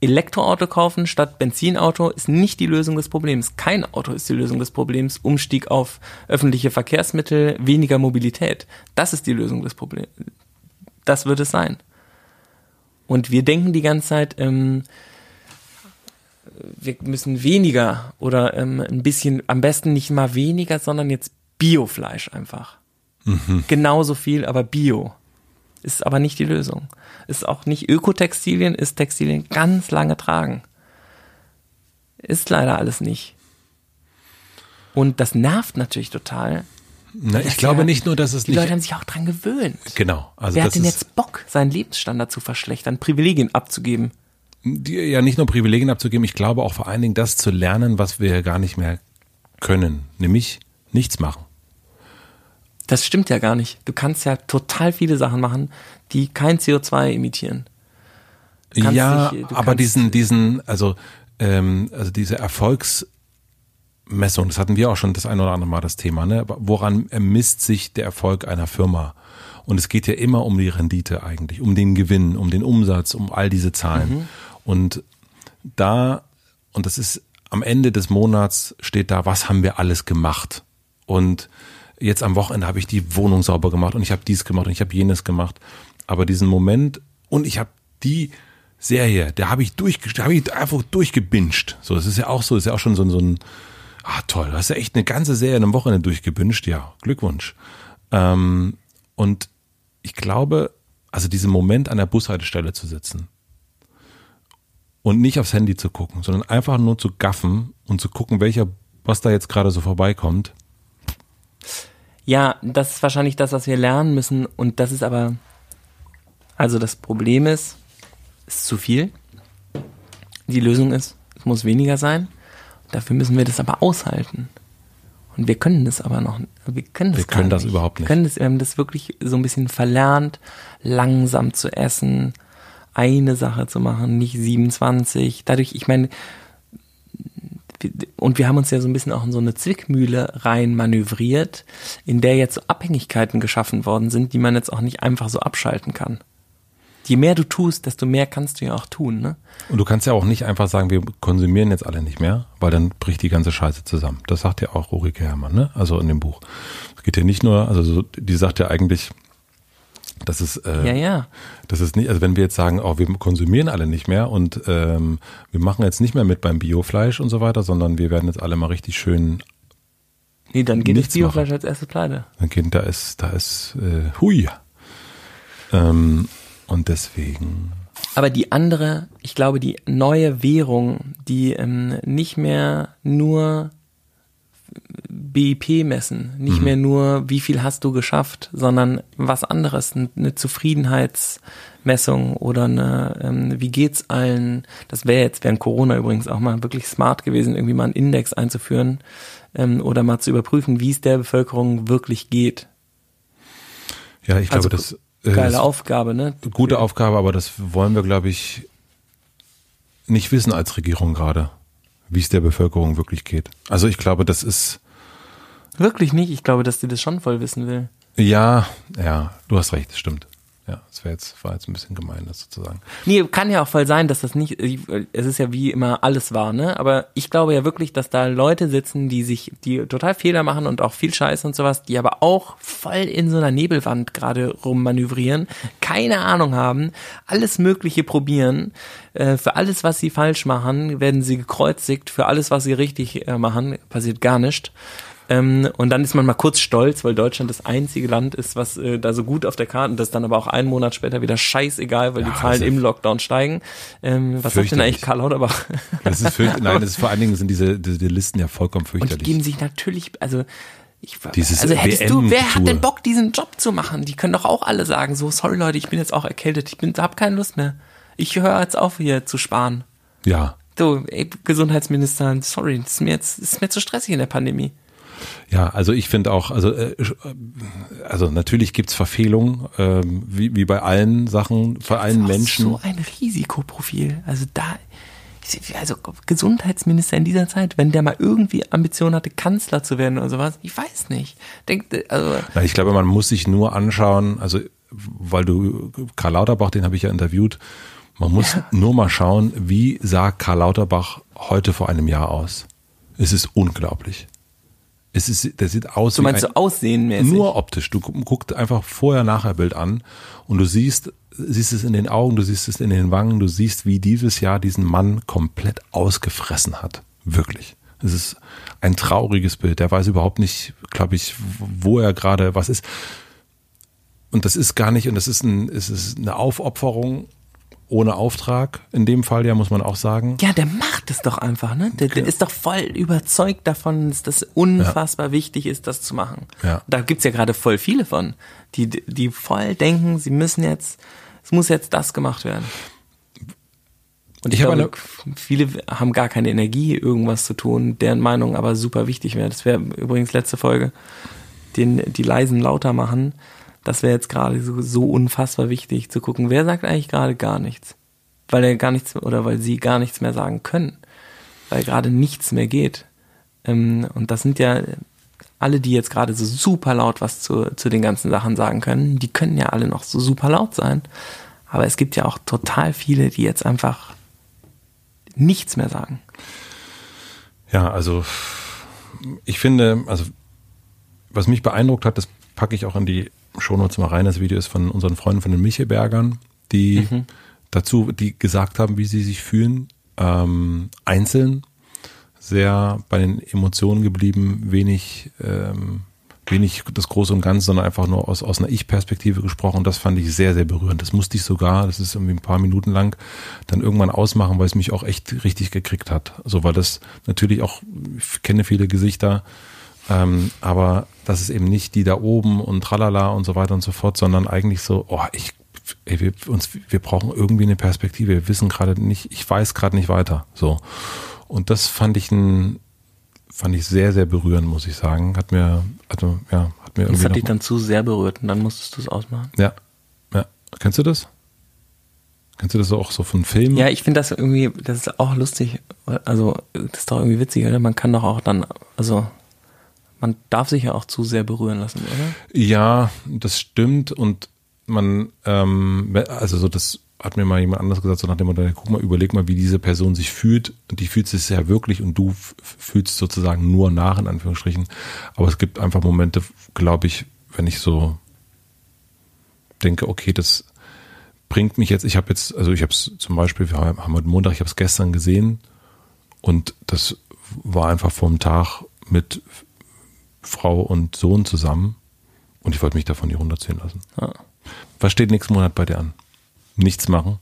Elektroauto kaufen statt Benzinauto ist nicht die Lösung des Problems. Kein Auto ist die Lösung des Problems. Umstieg auf öffentliche Verkehrsmittel, weniger Mobilität. Das ist die Lösung des Problems. Das wird es sein. Und wir denken die ganze Zeit, ähm, wir müssen weniger oder ähm, ein bisschen, am besten nicht mal weniger, sondern jetzt Biofleisch einfach. Mhm. Genauso viel, aber Bio. Ist aber nicht die Lösung. Ist auch nicht Ökotextilien, ist Textilien ganz lange tragen. Ist leider alles nicht. Und das nervt natürlich total. Na, ich glaube ja, nicht nur, dass es die nicht. Die Leute haben sich auch dran gewöhnt. Genau. Also Wer hat denn jetzt Bock, seinen Lebensstandard zu verschlechtern, Privilegien abzugeben? Die, ja, nicht nur Privilegien abzugeben, ich glaube auch vor allen Dingen das zu lernen, was wir gar nicht mehr können, nämlich nichts machen. Das stimmt ja gar nicht. Du kannst ja total viele Sachen machen, die kein CO2 emittieren. Ja, dich, aber diesen, diesen, also, ähm, also diese Erfolgsmessung, das hatten wir auch schon das ein oder andere Mal das Thema, ne? Woran misst sich der Erfolg einer Firma? Und es geht ja immer um die Rendite eigentlich, um den Gewinn, um den Umsatz, um all diese Zahlen. Mhm. Und da, und das ist am Ende des Monats steht da, was haben wir alles gemacht? Und jetzt am Wochenende habe ich die Wohnung sauber gemacht und ich habe dies gemacht und ich habe jenes gemacht. Aber diesen Moment und ich habe die Serie, der habe ich durch, habe ich einfach durchgebinged. So, das ist ja auch so, ist ja auch schon so, so ein, ah toll, hast ja echt eine ganze Serie in einem Wochenende durchgebinged. Ja, Glückwunsch. Ähm, und ich glaube, also diesen Moment an der Bushaltestelle zu sitzen und nicht aufs Handy zu gucken, sondern einfach nur zu gaffen und zu gucken, welcher, was da jetzt gerade so vorbeikommt, ja, das ist wahrscheinlich das, was wir lernen müssen. Und das ist aber, also das Problem ist, es ist zu viel. Die Lösung ist, es muss weniger sein. Dafür müssen wir das aber aushalten. Und wir können das aber noch, wir können das Wir können das nicht. überhaupt nicht. Wir, können das, wir haben das wirklich so ein bisschen verlernt, langsam zu essen, eine Sache zu machen, nicht 27. Dadurch, ich meine, und wir haben uns ja so ein bisschen auch in so eine Zwickmühle rein manövriert, in der jetzt so Abhängigkeiten geschaffen worden sind, die man jetzt auch nicht einfach so abschalten kann. Je mehr du tust, desto mehr kannst du ja auch tun, ne? Und du kannst ja auch nicht einfach sagen, wir konsumieren jetzt alle nicht mehr, weil dann bricht die ganze Scheiße zusammen. Das sagt ja auch Ulrike Herrmann, ne? Also in dem Buch. Es geht ja nicht nur, also so, die sagt ja eigentlich, das ist, äh, ja, ja. das ist nicht, also wenn wir jetzt sagen, oh, wir konsumieren alle nicht mehr und ähm, wir machen jetzt nicht mehr mit beim Biofleisch und so weiter, sondern wir werden jetzt alle mal richtig schön. Nee, dann geht das Biofleisch machen. als erstes pleite. Dann geht, da ist, da ist, äh, hui. Ähm, und deswegen. Aber die andere, ich glaube, die neue Währung, die ähm, nicht mehr nur BIP messen. Nicht mhm. mehr nur, wie viel hast du geschafft, sondern was anderes, eine Zufriedenheitsmessung oder eine, ähm, wie geht's allen. Das wäre jetzt während Corona übrigens auch mal wirklich smart gewesen, irgendwie mal einen Index einzuführen ähm, oder mal zu überprüfen, wie es der Bevölkerung wirklich geht. Ja, ich also, glaube, das äh, geile Aufgabe, ne? Gute Aufgabe, aber das wollen wir, glaube ich, nicht wissen als Regierung gerade, wie es der Bevölkerung wirklich geht. Also ich glaube, das ist wirklich nicht. Ich glaube, dass die das schon voll wissen will. Ja, ja, du hast recht, stimmt. Ja, das wäre jetzt, war jetzt ein bisschen gemein, das sozusagen. Nee, kann ja auch voll sein, dass das nicht, es ist ja wie immer alles wahr, ne? Aber ich glaube ja wirklich, dass da Leute sitzen, die sich, die total Fehler machen und auch viel Scheiß und sowas, die aber auch voll in so einer Nebelwand gerade rummanövrieren, keine Ahnung haben, alles Mögliche probieren. Äh, für alles, was sie falsch machen, werden sie gekreuzigt. Für alles, was sie richtig äh, machen, passiert gar nichts. Ähm, und dann ist man mal kurz stolz, weil Deutschland das einzige Land ist, was äh, da so gut auf der Karte, das dann aber auch einen Monat später wieder scheißegal, weil ja, die Zahlen im Lockdown steigen. Ähm, was sagt denn eigentlich Karl Lauterbach? Das ist nein, das ist vor allen Dingen sind diese, diese Listen ja vollkommen fürchterlich. Und die geben sich natürlich, also ich, Dieses also hättest du, wer hat denn Bock, diesen Job zu machen? Die können doch auch alle sagen, so, sorry Leute, ich bin jetzt auch erkältet, ich bin, hab keine Lust mehr. Ich höre jetzt auf, hier zu sparen. Ja. So, ey, Gesundheitsminister, sorry, das ist mir jetzt, das ist mir zu stressig in der Pandemie. Ja, also ich finde auch, also, äh, also natürlich gibt's Verfehlungen, ähm, wie, wie bei allen Sachen, bei allen Menschen. So ein Risikoprofil. Also da, also Gesundheitsminister in dieser Zeit, wenn der mal irgendwie Ambition hatte, Kanzler zu werden oder sowas, ich weiß nicht. Denk, also Na, ich glaube, man muss sich nur anschauen, also weil du Karl Lauterbach, den habe ich ja interviewt, man muss ja. nur mal schauen, wie sah Karl Lauterbach heute vor einem Jahr aus. Es ist unglaublich. Es ist, der sieht aus du meinst wie ein, so aussehenmäßig? Nur optisch. Du guckst einfach vorher-nachher-Bild an und du siehst, siehst es in den Augen, du siehst es in den Wangen, du siehst, wie dieses Jahr diesen Mann komplett ausgefressen hat. Wirklich. Es ist ein trauriges Bild. Der weiß überhaupt nicht, glaube ich, wo er gerade was ist. Und das ist gar nicht, und das ist, ein, es ist eine Aufopferung ohne Auftrag. In dem Fall ja, muss man auch sagen. Ja, der macht es doch einfach, ne? Der, der ist doch voll überzeugt davon, dass das unfassbar ja. wichtig ist, das zu machen. Ja. Da gibt's ja gerade voll viele von, die, die voll denken, sie müssen jetzt, es muss jetzt das gemacht werden. Und ich, ich glaube, viele haben gar keine Energie, irgendwas zu tun, deren Meinung aber super wichtig wäre. Das wäre übrigens letzte Folge, den, die leisen lauter machen das wäre jetzt gerade so, so unfassbar wichtig zu gucken, wer sagt eigentlich gerade gar nichts. Weil er gar nichts oder weil sie gar nichts mehr sagen können. Weil gerade nichts mehr geht. Ähm, und das sind ja alle, die jetzt gerade so super laut was zu, zu den ganzen Sachen sagen können, die können ja alle noch so super laut sein. Aber es gibt ja auch total viele, die jetzt einfach nichts mehr sagen. Ja, also ich finde, also was mich beeindruckt hat, das packe ich auch in die Shownotes mal rein. Das Video ist von unseren Freunden von den Michelbergern, die mhm. dazu, die gesagt haben, wie sie sich fühlen. Ähm, einzeln, sehr bei den Emotionen geblieben, wenig, ähm, wenig das Große und Ganze, sondern einfach nur aus, aus einer Ich-Perspektive gesprochen. Das fand ich sehr, sehr berührend. Das musste ich sogar, das ist irgendwie ein paar Minuten lang, dann irgendwann ausmachen, weil es mich auch echt richtig gekriegt hat. So, weil das natürlich auch, ich kenne viele Gesichter, ähm, aber das ist eben nicht die da oben und tralala und so weiter und so fort, sondern eigentlich so, oh, ich, ey, wir, uns, wir brauchen irgendwie eine Perspektive. Wir wissen gerade nicht, ich weiß gerade nicht weiter. So. Und das fand ich ein, fand ich sehr, sehr berührend, muss ich sagen. Hat mir, also, ja, hat mir irgendwie. Das hat dich dann zu sehr berührt und dann musstest du es ausmachen. Ja. Ja. Kennst du das? Kennst du das auch so von Filmen? Ja, ich finde das irgendwie, das ist auch lustig. Also, das ist doch irgendwie witzig, oder? Man kann doch auch dann, also, man darf sich ja auch zu sehr berühren lassen, oder? Ja, das stimmt. Und man, ähm, also so das hat mir mal jemand anders gesagt, so nach dem Motto, guck mal, überleg mal, wie diese Person sich fühlt. Und die fühlt sich ja wirklich und du fühlst sozusagen nur nach, in Anführungsstrichen. Aber es gibt einfach Momente, glaube ich, wenn ich so denke, okay, das bringt mich jetzt, ich habe jetzt, also ich habe es zum Beispiel, wir haben heute Montag, ich habe es gestern gesehen und das war einfach einem Tag mit Frau und Sohn zusammen und ich wollte mich davon nicht runterziehen lassen. Ja. Was steht nächsten Monat bei dir an? Nichts machen?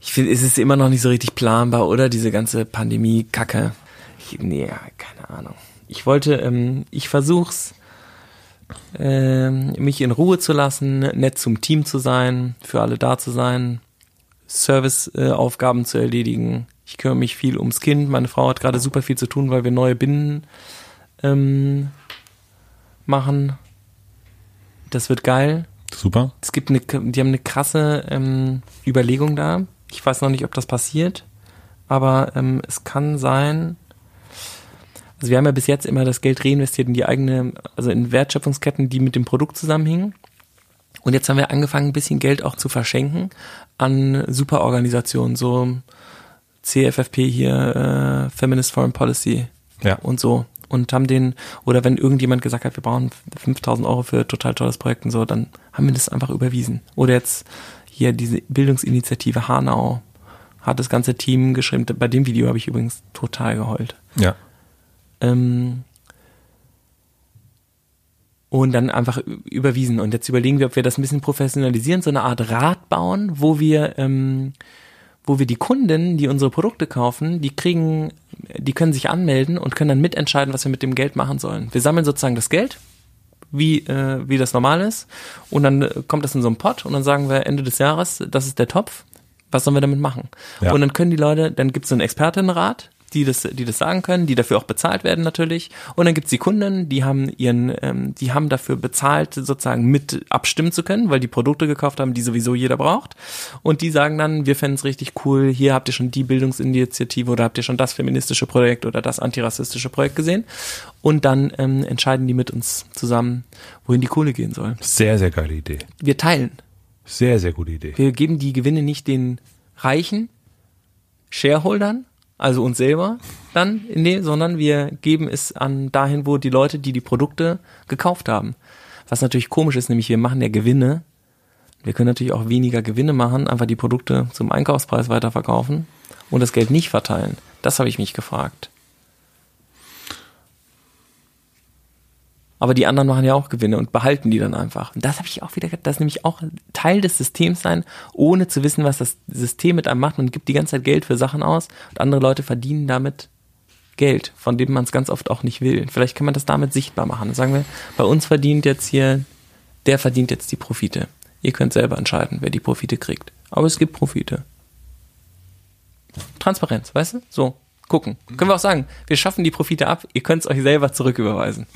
Ich finde, es ist immer noch nicht so richtig planbar, oder? Diese ganze Pandemie-Kacke. Ich, nee, keine Ahnung. Ich wollte, ähm, ich versuch's, ähm, mich in Ruhe zu lassen, nett zum Team zu sein, für alle da zu sein, Serviceaufgaben äh, zu erledigen. Ich kümmere mich viel ums Kind. Meine Frau hat gerade super viel zu tun, weil wir neue Binnen ähm, machen. Das wird geil. Super. Es gibt eine, die haben eine krasse ähm, Überlegung da. Ich weiß noch nicht, ob das passiert, aber ähm, es kann sein. Also wir haben ja bis jetzt immer das Geld reinvestiert in die eigene, also in Wertschöpfungsketten, die mit dem Produkt zusammenhingen. Und jetzt haben wir angefangen, ein bisschen Geld auch zu verschenken an Superorganisationen, so CFFP hier, äh, Feminist Foreign Policy ja. und so und haben den, oder wenn irgendjemand gesagt hat, wir brauchen 5000 Euro für total tolles Projekt und so, dann haben wir das einfach überwiesen. Oder jetzt hier diese Bildungsinitiative Hanau hat das ganze Team geschrieben. Bei dem Video habe ich übrigens total geheult. Ja. Ähm, und dann einfach überwiesen. Und jetzt überlegen wir, ob wir das ein bisschen professionalisieren, so eine Art Rad bauen, wo wir ähm, wo wir die Kunden, die unsere Produkte kaufen, die kriegen, die können sich anmelden und können dann mitentscheiden, was wir mit dem Geld machen sollen. Wir sammeln sozusagen das Geld, wie, äh, wie das normal ist, und dann äh, kommt das in so einen Pot und dann sagen wir Ende des Jahres, das ist der Topf, was sollen wir damit machen? Ja. Und dann können die Leute, dann gibt es so einen Expertinnenrat, die das, die das sagen können, die dafür auch bezahlt werden natürlich. Und dann gibt's die Kunden, die haben ihren, ähm, die haben dafür bezahlt, sozusagen mit abstimmen zu können, weil die Produkte gekauft haben, die sowieso jeder braucht. Und die sagen dann, wir fänden es richtig cool, hier habt ihr schon die Bildungsinitiative oder habt ihr schon das feministische Projekt oder das antirassistische Projekt gesehen. Und dann ähm, entscheiden die mit uns zusammen, wohin die Kohle gehen soll. Sehr, sehr geile Idee. Wir teilen. Sehr, sehr gute Idee. Wir geben die Gewinne nicht den reichen Shareholdern, also uns selber dann dem, sondern wir geben es an dahin, wo die Leute, die die Produkte gekauft haben. Was natürlich komisch ist, nämlich wir machen ja Gewinne. Wir können natürlich auch weniger Gewinne machen, einfach die Produkte zum Einkaufspreis weiterverkaufen und das Geld nicht verteilen. Das habe ich mich gefragt. Aber die anderen machen ja auch Gewinne und behalten die dann einfach. Und das habe ich auch wieder, das ist nämlich auch Teil des Systems sein, ohne zu wissen, was das System mit einem macht. Man gibt die ganze Zeit Geld für Sachen aus und andere Leute verdienen damit Geld, von dem man es ganz oft auch nicht will. Vielleicht kann man das damit sichtbar machen. Sagen wir, bei uns verdient jetzt hier, der verdient jetzt die Profite. Ihr könnt selber entscheiden, wer die Profite kriegt. Aber es gibt Profite. Transparenz, weißt du? So, gucken. Können wir auch sagen, wir schaffen die Profite ab, ihr könnt es euch selber zurücküberweisen.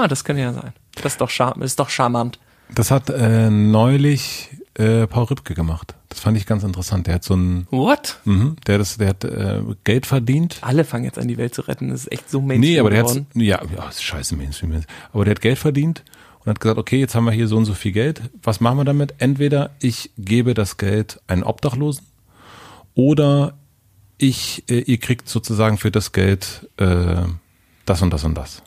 Ah, das könnte ja sein. Das ist doch, char ist doch charmant. Das hat äh, neulich äh, Paul Rübke gemacht. Das fand ich ganz interessant. Der hat so ein What? Mhm, der das, der hat äh, Geld verdient. Alle fangen jetzt an, die Welt zu retten. Das ist echt so Mainstream. Nee, aber der hat ja, ja, ist scheiße Mainstream. Aber der hat Geld verdient und hat gesagt, okay, jetzt haben wir hier so und so viel Geld. Was machen wir damit? Entweder ich gebe das Geld einen Obdachlosen oder ich, äh, ihr kriegt sozusagen für das Geld äh, das und das und das.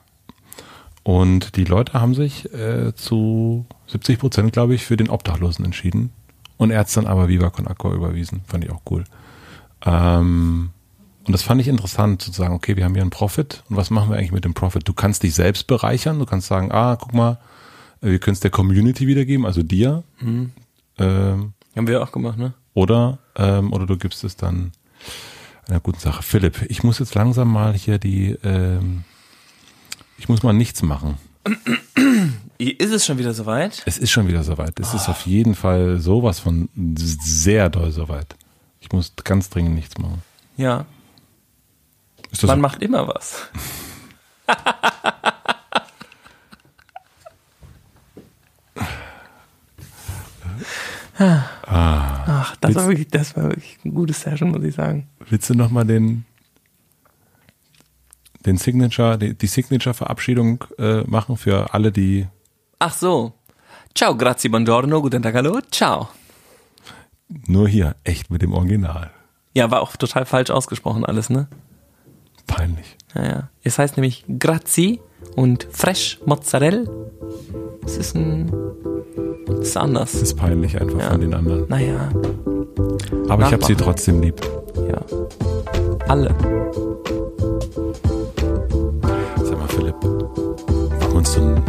Und die Leute haben sich äh, zu 70 Prozent, glaube ich, für den Obdachlosen entschieden. Und er hat es dann aber Viva Con Aqua überwiesen. Fand ich auch cool. Ähm, und das fand ich interessant, zu sagen, okay, wir haben hier einen Profit. Und was machen wir eigentlich mit dem Profit? Du kannst dich selbst bereichern. Du kannst sagen, ah, guck mal, wir können es der Community wiedergeben, also dir. Mhm. Ähm, haben wir auch gemacht, ne? Oder, ähm, oder du gibst es dann einer guten Sache. Philipp, ich muss jetzt langsam mal hier die ähm, ich muss mal nichts machen. Ist es schon wieder soweit? Es ist schon wieder soweit. Es oh. ist auf jeden Fall sowas von sehr doll soweit. Ich muss ganz dringend nichts machen. Ja. Man so? macht immer was. ah. Ach, das war, wirklich, das war wirklich ein gutes Session, muss ich sagen. Willst du nochmal den den Signature, die, die Signature-Verabschiedung äh, machen für alle, die. Ach so. Ciao, grazie, buongiorno, guten Tag, hallo, ciao. Nur hier, echt mit dem Original. Ja, war auch total falsch ausgesprochen alles, ne? Peinlich. Ja, ja. Es heißt nämlich grazie und fresh Mozzarella. Es ist ein. Das ist anders. Das ist peinlich einfach ja. von den anderen. Naja. Aber ich habe sie trotzdem lieb. Ja. Alle. Uns so ein,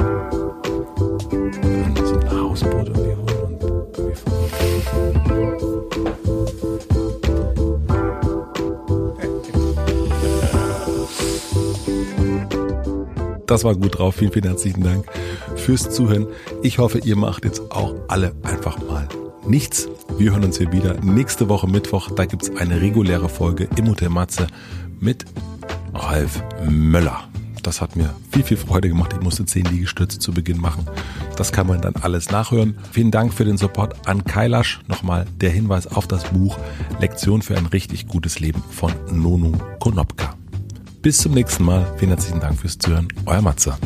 so ein Hausboot irgendwie holen und irgendwie Das war gut drauf. Vielen, vielen herzlichen Dank fürs Zuhören. Ich hoffe, ihr macht jetzt auch alle einfach mal nichts. Wir hören uns hier wieder nächste Woche Mittwoch. Da gibt es eine reguläre Folge im Hotel Matze mit Ralf Möller. Das hat mir viel, viel Freude gemacht. Ich musste zehn Liegestütze zu Beginn machen. Das kann man dann alles nachhören. Vielen Dank für den Support an Kailash. Nochmal der Hinweis auf das Buch Lektion für ein richtig gutes Leben von Nonu Konopka. Bis zum nächsten Mal. Vielen herzlichen Dank fürs Zuhören. Euer Matze.